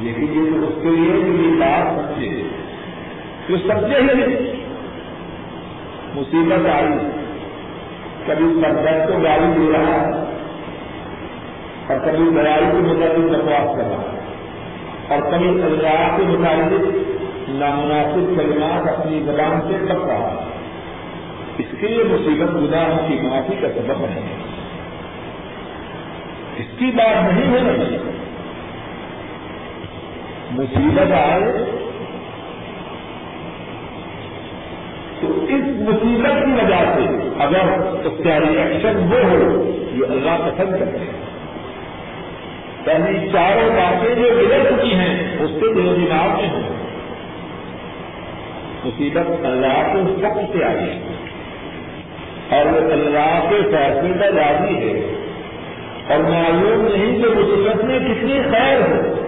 لیکن یہ تو اس کے لیے کہ یہ بات سمجھے جو سمجھے ہی نہیں؟ مصیبت آئی۔ کبھی سردر کو گاڑی دے رہا ہے اور کبھی لڑائی کو مطابق بکواس کر رہا ہے۔ اور کبھی اللہ کے مطابق نامناسب کلمات اپنی زبان سے کب رہا اس کے لیے مصیبت گناہوں کی معافی کا سبب نہیں اس کی بات نہیں ہے نہیں مصیبت آئے تو اس مصیبت کی وجہ سے اگر اس کا ریئیکشن وہ ہو جو اللہ پسند کرتے ہیں پہلی یعنی چاروں باتیں جو بگڑ چکی ہیں، اس سے دل دماغ میں ہو مصیبت اللہ کو وقت سے آئی ہے۔ اور وہ اللہ کے فیصلے کا راضی ہے۔ اور معلوم نہیں کہ مصیبت میں کتنی خیر ہو۔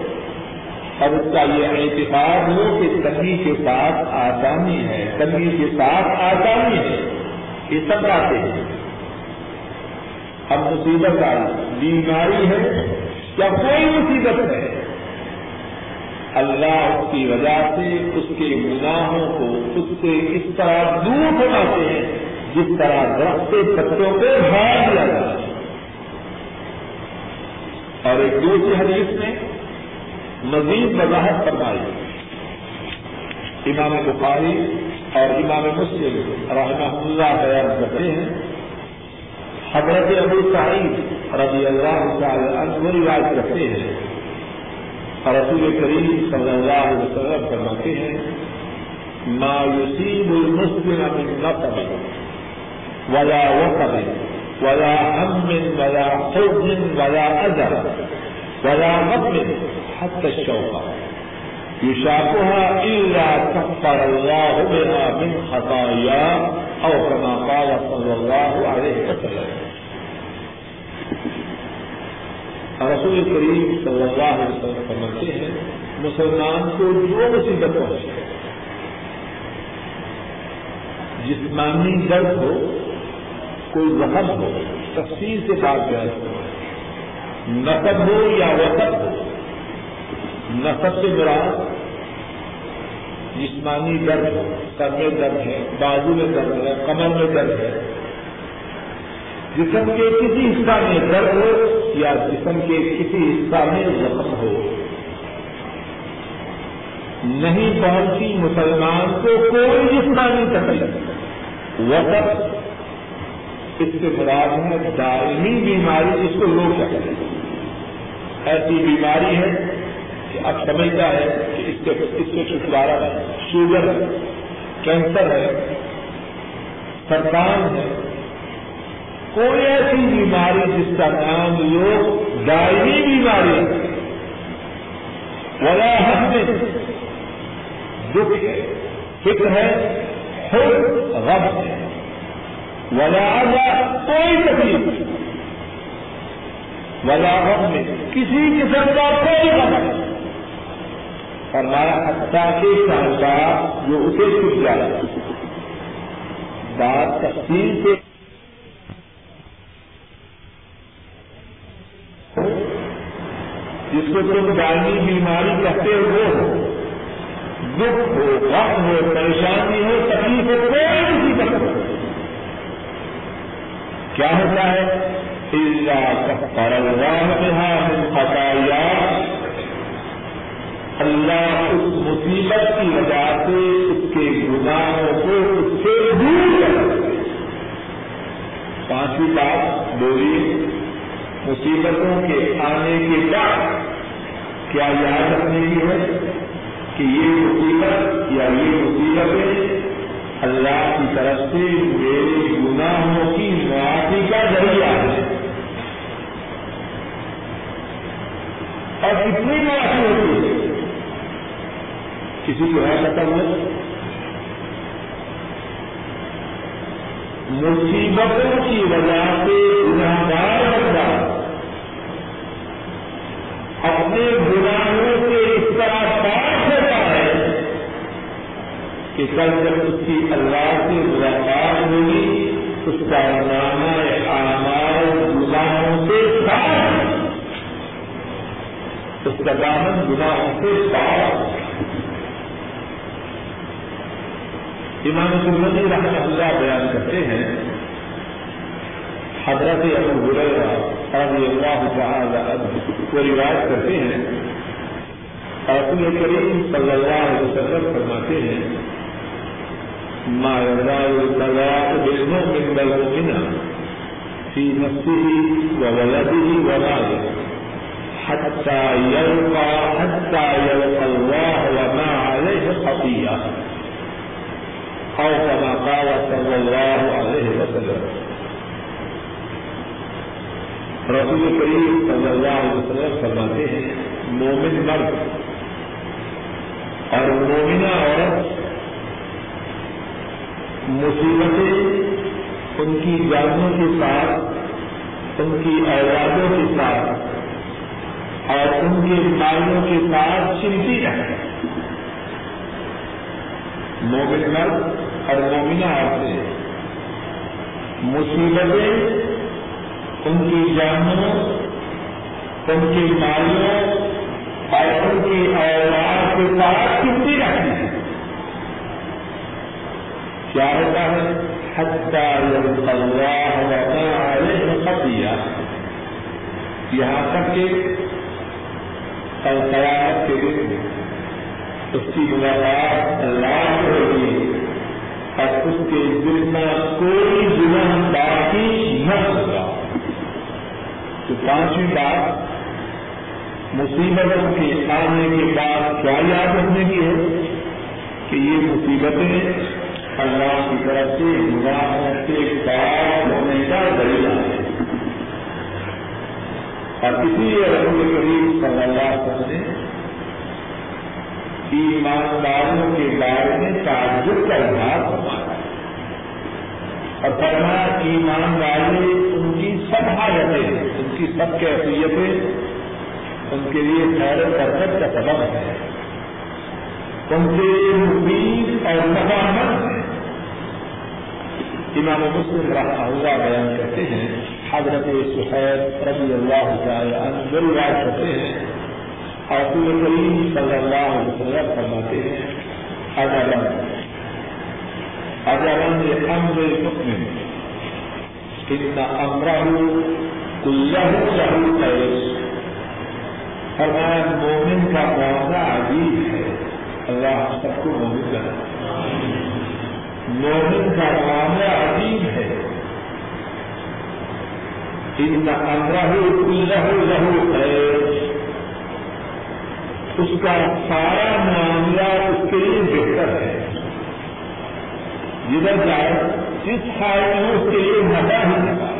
اور اس کا یہ اعتقاد ہو کہ تنگی کے ساتھ آسانی ہے تنگی کے ساتھ آسانی ہے۔ یہ سب باتیں ہیں۔ اب مصیبت آئی بیماری ہے۔ یا کوئی مصیبت ہے؟ اللہ اس کی وجہ سے اس کے گناہوں کو اس سے اس طرح دور بناتے ہیں، جس طرح درخت پتوں کو بھاگ دیا جاتا ہے۔ اور ایک دوسری حدیث میں مزید وضاحت فرمائی۔ امام بخاری اور امام مسلم رحمہ اللہ بیان کرتے ہیں۔ حضرت ابو سعید رضی اللہ تعالی عنہ روایت کرتے ہیں۔ اور رسول کریم صلی اللہ علیہ وسلم فرماتے ہیں، ما يصيب المسلم من نصب ولا وصب ولا هم ولا حزن ولا اذى ولا غم حتى الشوقه يشاقها الا كفر الله بها من خطايا او كما قال صلى الله عليه وسلم. رسول کریم صلی اللہ علیہ وسلم فرماتے ہیں، مسلمان کو جو مصیبت پہنچے جسمانی درد ہو، کوئی زخم ہو، تفصیل سے بات بیان ہو نقب ہو یا وسط ہو نقب سے مراد جسمانی درد، سر میں درد ہے، بازو میں درد ہے، کمر میں درد ہے۔ جسم کے کسی حصہ میں درد ہو یا جسم کے کسی حصہ میں زخم ہو۔ نہیں پہنچی مسلمان کو کوئی جسمانی تکلیف وقت اس کے مراد میں دائمی بیماری جس کو لوگ سکتے ایسی بیماری ہے اب سمجھتا ہے کہ اس کے اس کے چھٹکارا ہے شوگر ہے، کینسر ہے سرطان ہے۔ کوئی ایسی بیماری جس کا نام لوگ دائمی بیماری ولا حد میں دکھ ہے، فکر ہے خود غم ہے۔ ولا کوئی تکلیف ولا غم میں کسی قسم کا کوئی غم ہے فرمایا، حتیٰ کے شاہدہ جو اسے چھٹ جائے بات تفصیل سے جس کو تم دائمی بیماری کہتے ہو، دکھ ہو، وقت ہو، پریشانی ہو، تکلیف ہو، کوئی بھی دقت کیا ہوتا ہے؟ اللہ اللہ اس مصیبت کی وجہ سے اس کے گناہوں کو اس سے دور کر پانچویں بات بولیے مصیبتوں کے آنے کے بعد کیا یاد رکھنے کی ہے کہ یہ مصیبت یا یہ مصیبتیں اللہ کی طرف سے میرے گناہوں کی معافی کا ذریعہ ہے اور کتنی معافی ہوتی ہے۔ کسی کو ہے پتا ہو مصیبتوں کی وجہ سے گناہگار بندہ اپنے گناہوں سے اس طرح پاس ہوتا ہے کہ کل جب اس کی اللہ سے ملاقات ہوگی اس کا نامہ آمار گناہوں سے صاف اس کا دامن گناہوں سے صاف امام سمندی رحمۃ اللہ بیان کرتے ہیں، حضرت ابو ہریرہ رضی اللہ تعالی عنہ کو روایت کرتے ہیں، رسول کریم صلی اللہ علیہ وسلم فرماتے ہیں، ما يزال البلاء بالمؤمن والمؤمنة في نفسه وولده وماله حتى يلقى حتى يلقى الله وما عليه خطيئة أو كما قال صلى الله عليه وسلم. رسول کریم صلی اللہ علیہ وسلم فرماتے ہیں، مومن مرد اور مومنہ عورت مصیبتیں ان کی جانوں کے ساتھ، ان کی اولادوں کے ساتھ اور ان کے مالوں کے ساتھ چلتی رہے مومن مرد اور مومنہ عورتیں مصیبتیں ان کی جانوں، ان کے مالوں اور ان کی اولاد کے ساتھ چلتی رہتی ہیں؟ کیا ہوتا ہے؟ حتى يلقى الله وما یہاں تک کہ کل قیامت کے دن اس کی ملاقات اللہ ہوگی۔ اور اس کے دل میں کوئی گناہ باقی نہ ہوگا۔ تو پانچویں بات، مصیبتوں کے آنے کے بعد کیا یاد رکھنے کی ہے؟ کہ یہ مصیبتیں اللہ کی طرف سے گناہوں سے پاک ہونے کا ذریعہ ہے اور اسی لیے رسول کریم صلی اللہ علیہ وسلم نے ایمانداروں کے بارے میں تعجب کا اظہار فرمایا اور فرما ایمانداری ان کی سب حالتیں ان کی سب کیفیتیں، ان کے لیے خیر برکت کا سبب ہے۔ ان کے لیے مفید اور مفاہمت ہے۔ امام مسلم رحمہ اللہ بیان کرتے ہیں، حضرت سحید رضی اللہ تعالی عنہ روایت کرتے ہیں۔ رسول کریم صلی اللہ علیہ وسلم فرماتے ہیں اجابن اجابن امر المؤمن ان امره كله له خير فرمایا مومن کا معاملہ عجیب ہے۔ اللہ سب کو مومن بنا۔ مومن کا معاملہ عجیب ہے۔ ان امرہ لہو لہو ہے اس کا سارا معاملہ اس کے لیے بہتر ہے۔ جدھر جائے جس خائے میں اس کے لیے نفا ہی نفا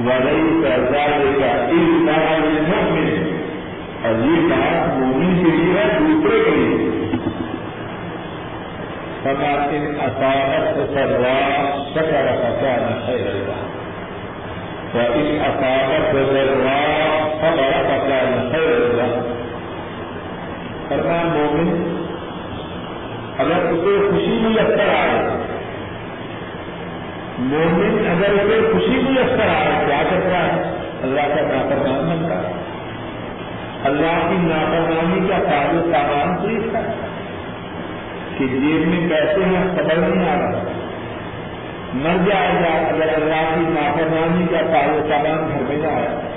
وزئی سردار کا ایک بار مومن اور یہ بات مومن کے لیے ہے، دوسرے کے لیے۔ فما ان اصابت سراء شكر فكان خيرا له۔ وان اصابت ضراء صبر فكان خيرا له فرمان مومن، اگر اسے خوشی میسر آئے، مومن اگر اسے خوشی بھی اثر آ رہا ہے کیا کر رہا ہے؟ اللہ کا نافرمان بنتا ہے۔ اللہ کی نافرمانی کا تاج و سامان تو اس کا کہ جیب میں پیسے ہیں خبر نہیں آ رہا مر جائے گا اگر اللہ کی نافرمانی کا تاج و سامان گھر میں جائے مومن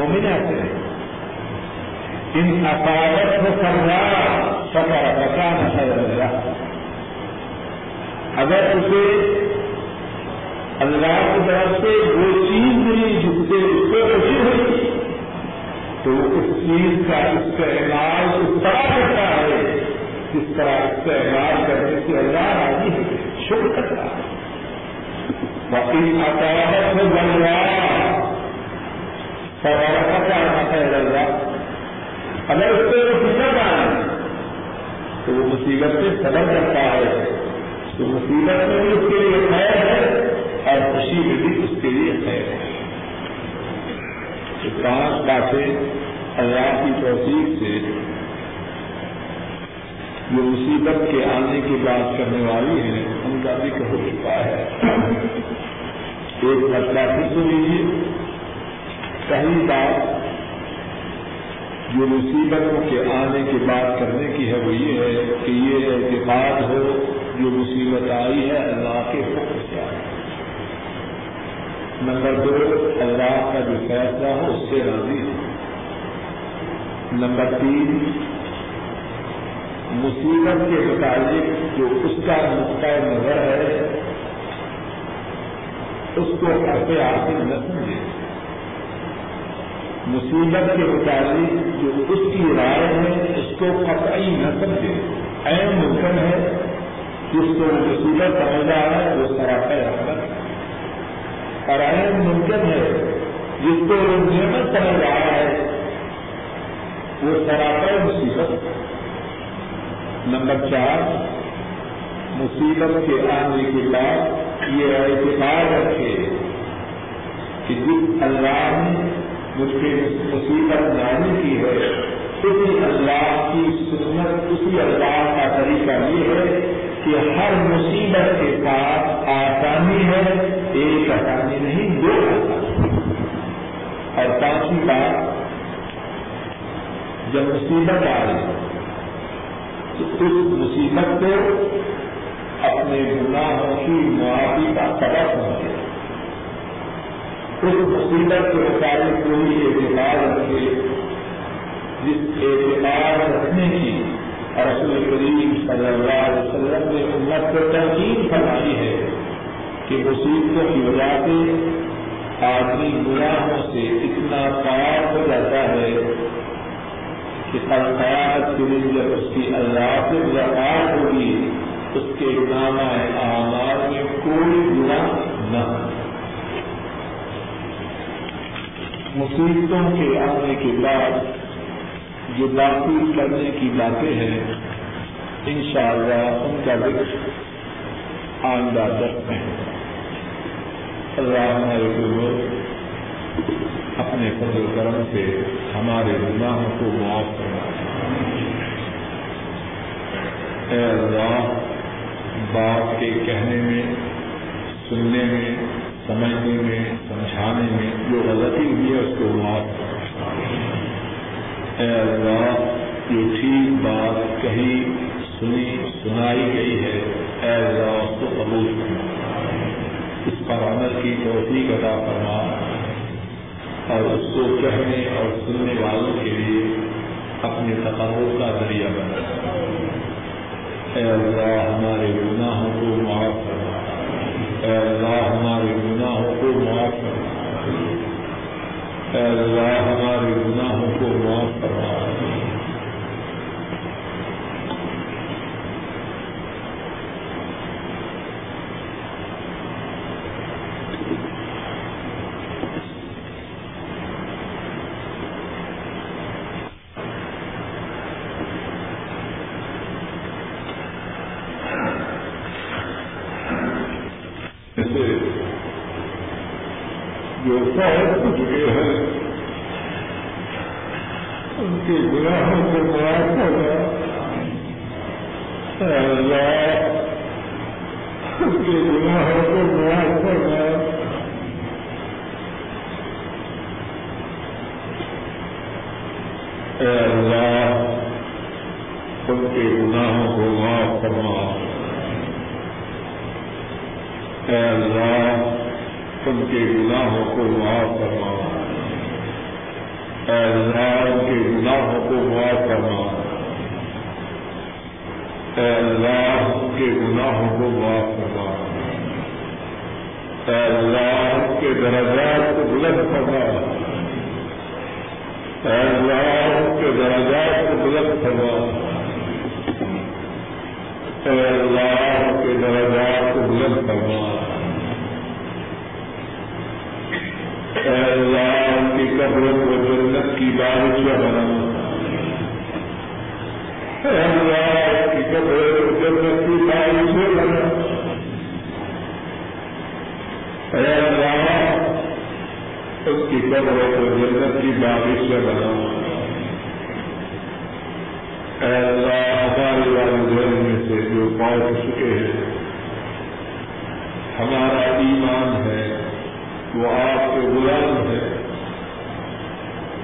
ایسے ہیں۔ ان اقاوت کو سمجھا سفر بچا نہ اگر اسے اللہ کی طرف سے وہ چیز ملی جس سے اس کو خوشی ہوئی، تو اس چیز کا استعمال اس طرح کرتا ہے، جس طرح استعمال کرنے سے اللہ راضی ہے۔ شکر کرتا ہے۔ باقی عطاوت میں بن رہا سوال کا اللہ اگر اس کو وہ دقت آئے تو وہ مصیبت سے سبب کرتا ہے۔ تو مصیبت میں بھی اس کے لیے خیر ہے اور خوشی میں بھی اس کے لیے خیر ہے۔ پانچ باتیں اللہ کی توفیق سے جو مصیبت کے آنے کی بات کرنے والی ہیں، ان کا ذکر ہو چکا ہے۔ ایک مسئلہ پھر سن لیجیے پہلی بات جو مصیبتوں کے آنے کی بات کرنے کی ہے وہ یہ ہے کہ یہ اعتقاد ہو جو مصیبت آئی ہے اللہ کے حکم سے آئی نمبر دو، اللہ کا جو فیصلہ ہو اس سے راضی ہے نمبر تین، مصیبت کے متعلق جو اس کا نقطۂ نظر ہے، اس کو ایسے حاصل نہ سمجھے۔ مصیبت کے متعلق جو اس کی رائے ہے، اس کو قطعی نہ سمجھے۔ اہم ممکن ہے، جس کو مصیبت سمجھ رہا ہے، وہ سراپے رحمت ہے۔ اور اہم ممکن ہے، جس کو نعمت سمجھ رہا ہے، وہ سراپر مصیبت نمبر چار، مصیبت کے آنے کے بعد یہ اعتبار رکھے کہ جس اللہ نے مجھ پہ مصیبت لانے کی ہے، اسی اللہ کی سنت، اسی اللہ کا طریقہ یہ ہے کہ ہر مصیبت کے ساتھ آسانی ہے، ایک آسانی نہیں، دو آسانی اور پانچویں بات، جب مصیبت آ رہی تو اس مصیبت کو اپنے گناہوں کی معافی کا سبب سمجھے اس مصیبت کے مطابق کوئی اعتبار رکھے، جس اعتبار رکھنے کی رسول کریم صلی اللہ علیہ وسلم نے امت کو تنقید فرمائی ہے کہ مصیبتوں کی وجہ سے، آدمی گناہوں سے اتنا پار ہو جاتا ہے کہ قیامت کے دن جب اس کی اللہ سے ملاقات ہوگی، اس کے نام اعمال میں کوئی گناہ نہ مصیبتوں کے آنے کے بعد جو باقی کرنے کی باتیں ہیں، انشاءاللہ ان کا ذکر آئندہ دس میں اللہ ہمارے گرو اپنے فضل کرم سے ہمارے گناہوں کو معاف کرنا۔ اے اللہ بات کے کہنے میں، سننے میں سمجھنے میں، سمجھانے میں جو غلطی ہوئی ہے، اس کو معاف اے اللہ، جو ٹھیک بات کہی، سنی، سنائی گئی ہے، اے اللہ، اس کو قبول کرنا اس پر عمل کی توفیق عطا فرما۔ اور اس کو کہنے اور سننے والوں کے لیے اپنے تقرر کا ذریعہ بنا۔ اے اللہ، ہمارے گناہوں کو معاف کرنا اے اللہ ہمارے گناہوں کو معاف کرنا اے اللہ ہمارے گناہوں کو معاف کرنا اے اللہ ان کے گناہوں کو معاف فرما۔ اے اللہ ان کے گناہوں کو معاف فرما۔ اے اللہ ان کے گناہوں کو معاف فرما اے اللہ کے گناہوں کو معاف کرنا اے اللہ کے درجات کو بلند کرنا اللہ کے درجات کو بلند اے اللہ کے درجات کو بلند اے اللہ کی قبروں کو جنت کی بارش میں اللہ کی قبر جنت کی بارش بنا۔ اے اللہ اس کی قبروں کو جنت کی بارش میں بنا۔ اے اللہ، ہمارے والدین میں سے جو پہنچ چکے ہیں، ہمارا ایمان ہے، وہ آپ کے غلام ہے۔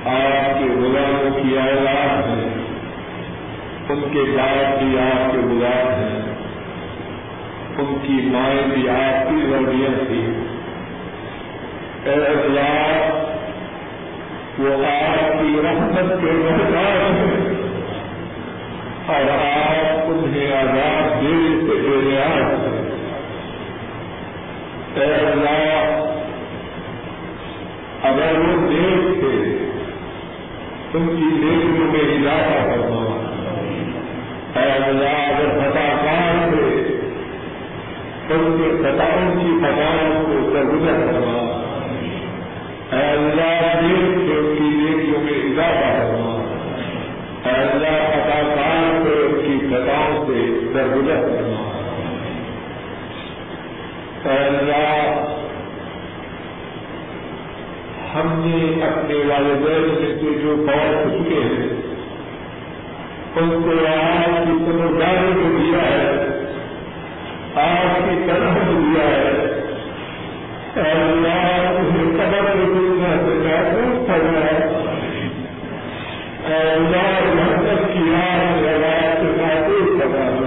آپ کے غلاموں کی اولاد ہے۔ ان کے باپ بھی آپ کے غلام ہیں۔ ان کی مائیں بھی آپ کی لڑیاں تھیں۔ اے اللہ وہ آپ کی رحمت کے محتاج ہیں اور آپ انہیں آزاد دل سے بے نیاز ہیں اے اللہ اگر وہ دیکھ تھے ان کی دیکھنے میں اضافہ کرنا اے اللہ اگر فتاکار تھے ان کے فتاؤں کی فتاؤں کو سرگزر کرنا اللہ کی میں اضافہ کرنا اللہ کی فتاؤں سے سرگزر کرنا اللہ ہم نے اپنے والدین میں سے جو بہت چکے ہیں ان کو آپ کی سمجھداری کو دیا ہے آپ کی طرح کو دیا ہے اللہ انہیں قبر ہے۔ محبت کی لگا سے محفوظ کرنا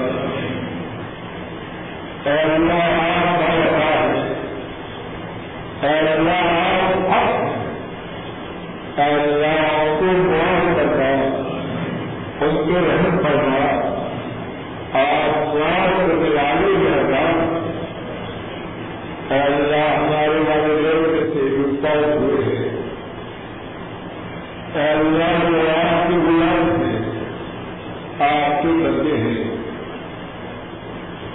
ہے اللہ آپ کا وفا ہے اللہ آپ حق اللہ کو معاف کرنا ان کو رحم کرنا آپ معاف کرنے والے رہنا اللہ ہمارے والے لوگ سے گفتار ہوئے ہیں اللہ وہ آپ کے غلام ہیں آپ کے بندے ہیں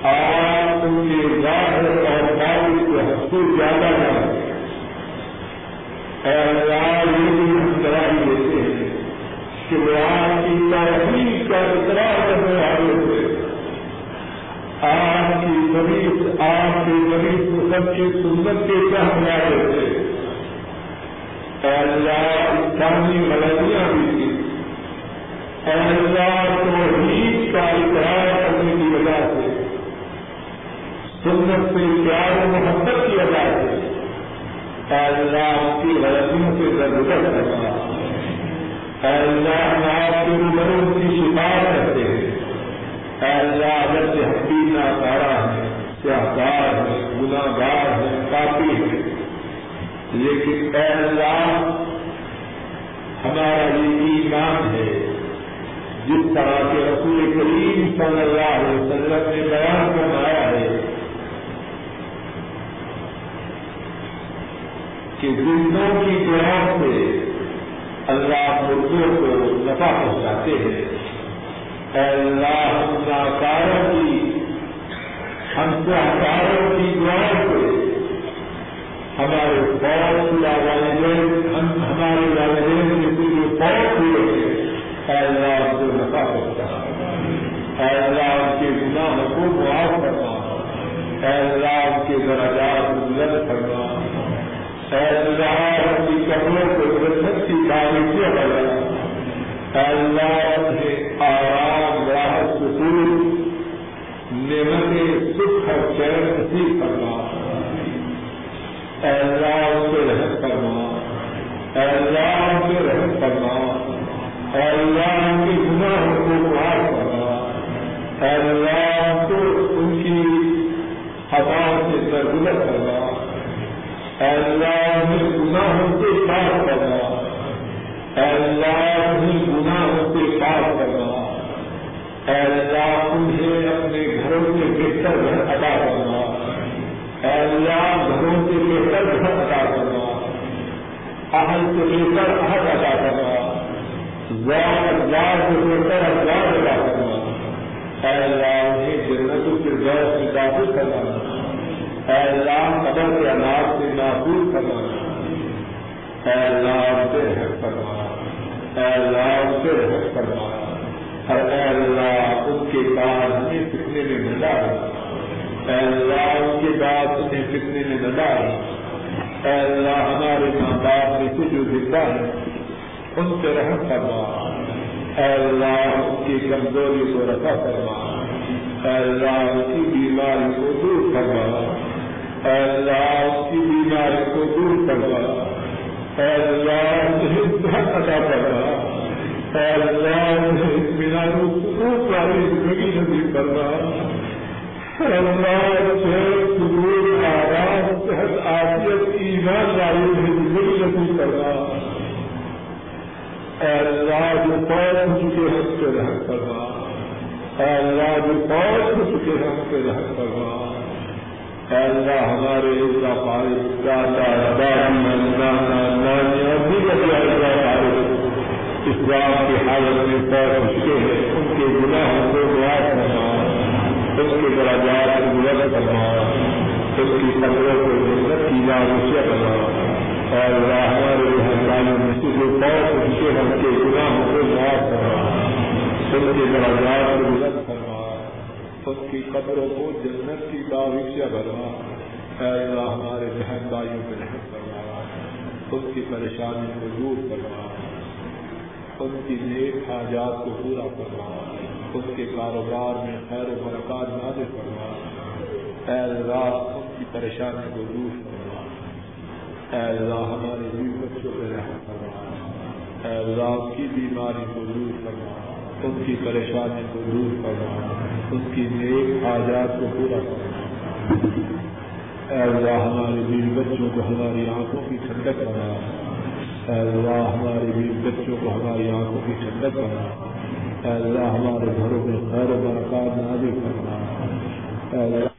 آپ ان کے ظاہر اور باطن کو حد سے زیادہ جانتے ہیں اللہ یہ بھی ہم گواہی دیتے ہیں کہ وہ آپ کی تحریر کا اقرار کرنے والے تھے آپ کی مریض آپ کے مریض کو سب کی سنت کے چاہنے والے تھے؟ اللہ اسلامی غلطیاں بھی تھی اللہ توحید کا اقرار کرنے کی وجہ سے، سنت سے پیار محبت کی وجہ سے اللہ کی غلطیوں سے درگزر کرنا اللہ ہم آپ کے روبروں کی شفاعت کرتے ہیں۔ اللہ اگر سے ہڈی ناکارا ہے سیاحدار ہے گناگار ہے، کافی ہے۔ لیکن اے اللہ، ہمارا یہ ایمان ہے، جس طرح کے رسول کریم صلی اللہ علیہ وسلم نے بیان کروایا ہے، کہ زندوں کی دعا سے اللہ مردوں کو نفع پہنچاتے ہیں۔ اے اللہ ناکاروں کی ہم سہکاروں کی دعا سے ہمارے بہت والدین، ہم ہمارے والدین کے پورے بہت ہوئے ہیں اللہ ان کو نفع پہنچا اللہ کے گناہ کو معاف کرنا اللہ کے درجات بلند کرنا اللہ کی کپڑوں کو جنت کی باریکیاں بنا اے اللہ انہیں آرام نعمت سکھ اور چین نصیب کرنا اے اللہ سے رحم کرنا اے اللہ سے رحم کرنا اے اللہ ان کی گناہوں کو معاف کرنا اے اللہ کو ان کی ہوا سے درگزر کرنا اے اللہ انہیں گناہوں سے پاس کرنا اے اللہ انہیں گناہوں سے پاس کرنا اللہ انہیں اپنے گھروں سے بہتر گھر ادا کرنا اے اللہ گھروں سے بہتر گھر ادا کرنا اہل سے بہتر اہل ادا کرنا زیادہ اخبار سے بہتر اخبار ادا کرنا اے اللہ انہیں جنتوں کے غیر سے داخل کرنا اے اللہ قدر کے اناج سے محفوظ کرنا اے اللہ سے رحم کرنا اے اللہ سے رحم کرنا اور اے اللہ ان کے بعد ہمیں فتنے میں نہ ڈال اے اللہ ان کے بعد انہیں فتنے میں نہ ڈال اے اللہ، ہمارے ماں باپ میں سے جو زندہ ہے، ان سے رحم کرنا اے اللہ ان کی کمزوری کو رفع کرنا اے اللہ ان کی بیماری کو دور کرنا اے اللہ ان کی بیماری کو دور کرنا اے اللہ انہیں صحت عطا کرنا زندگی نصیب کرنا اللہ آرام صحت ایمان والی زندگی نصیب کرنا اللہ جو پود چکے ہیں اس پہ کرنا اللہ جو چکے کرنا اللہ ہمارے پارے دادا نانا نانی اور دیگر پارے اس بات کی حالت میں پود ہو چکے ان کے گناہوں کو معاف کرنا اس کے دراجات کو بلند کرنا اس کی قبروں کو جنت کی ناموسیہ کرنا اور ہمارے بہترین مسجد جو بہت اونچے ہم کے گناہوں کو معاف کرنا ان کے دراجات کو بلند کرنا ان کی قبروں کو جنت کی باغیچہ بھرنا اے اللہ، ہمارے بہن بھائیوں پہ رحم کرنا ان کی پریشانی کو دور کرنا ان کی نیک حاجات کو پورا کرنا ان کے کاروبار میں خیر و برکات نازل کرنا اے اللہ ان کی پریشانی کو دور کرنا اے اللہ ہمارے بیوی بچوں پہ رحم کرنا اے اللہ کی بیماری کو دور کرنا ان کی پریشانی کو دور کرنا ان کی نیک حاجات کو پورا کرنا اے اللہ ہمارے بیوی بچوں کو ہماری آنکھوں کی ٹھنڈک کرنا اے اللہ ہمارے بھی بچوں کو ہماری آنکھوں کی ٹھنڈک بنا۔ اے اللہ ہمارے گھروں میں خیر و برکات بھی کرنا اے اللہ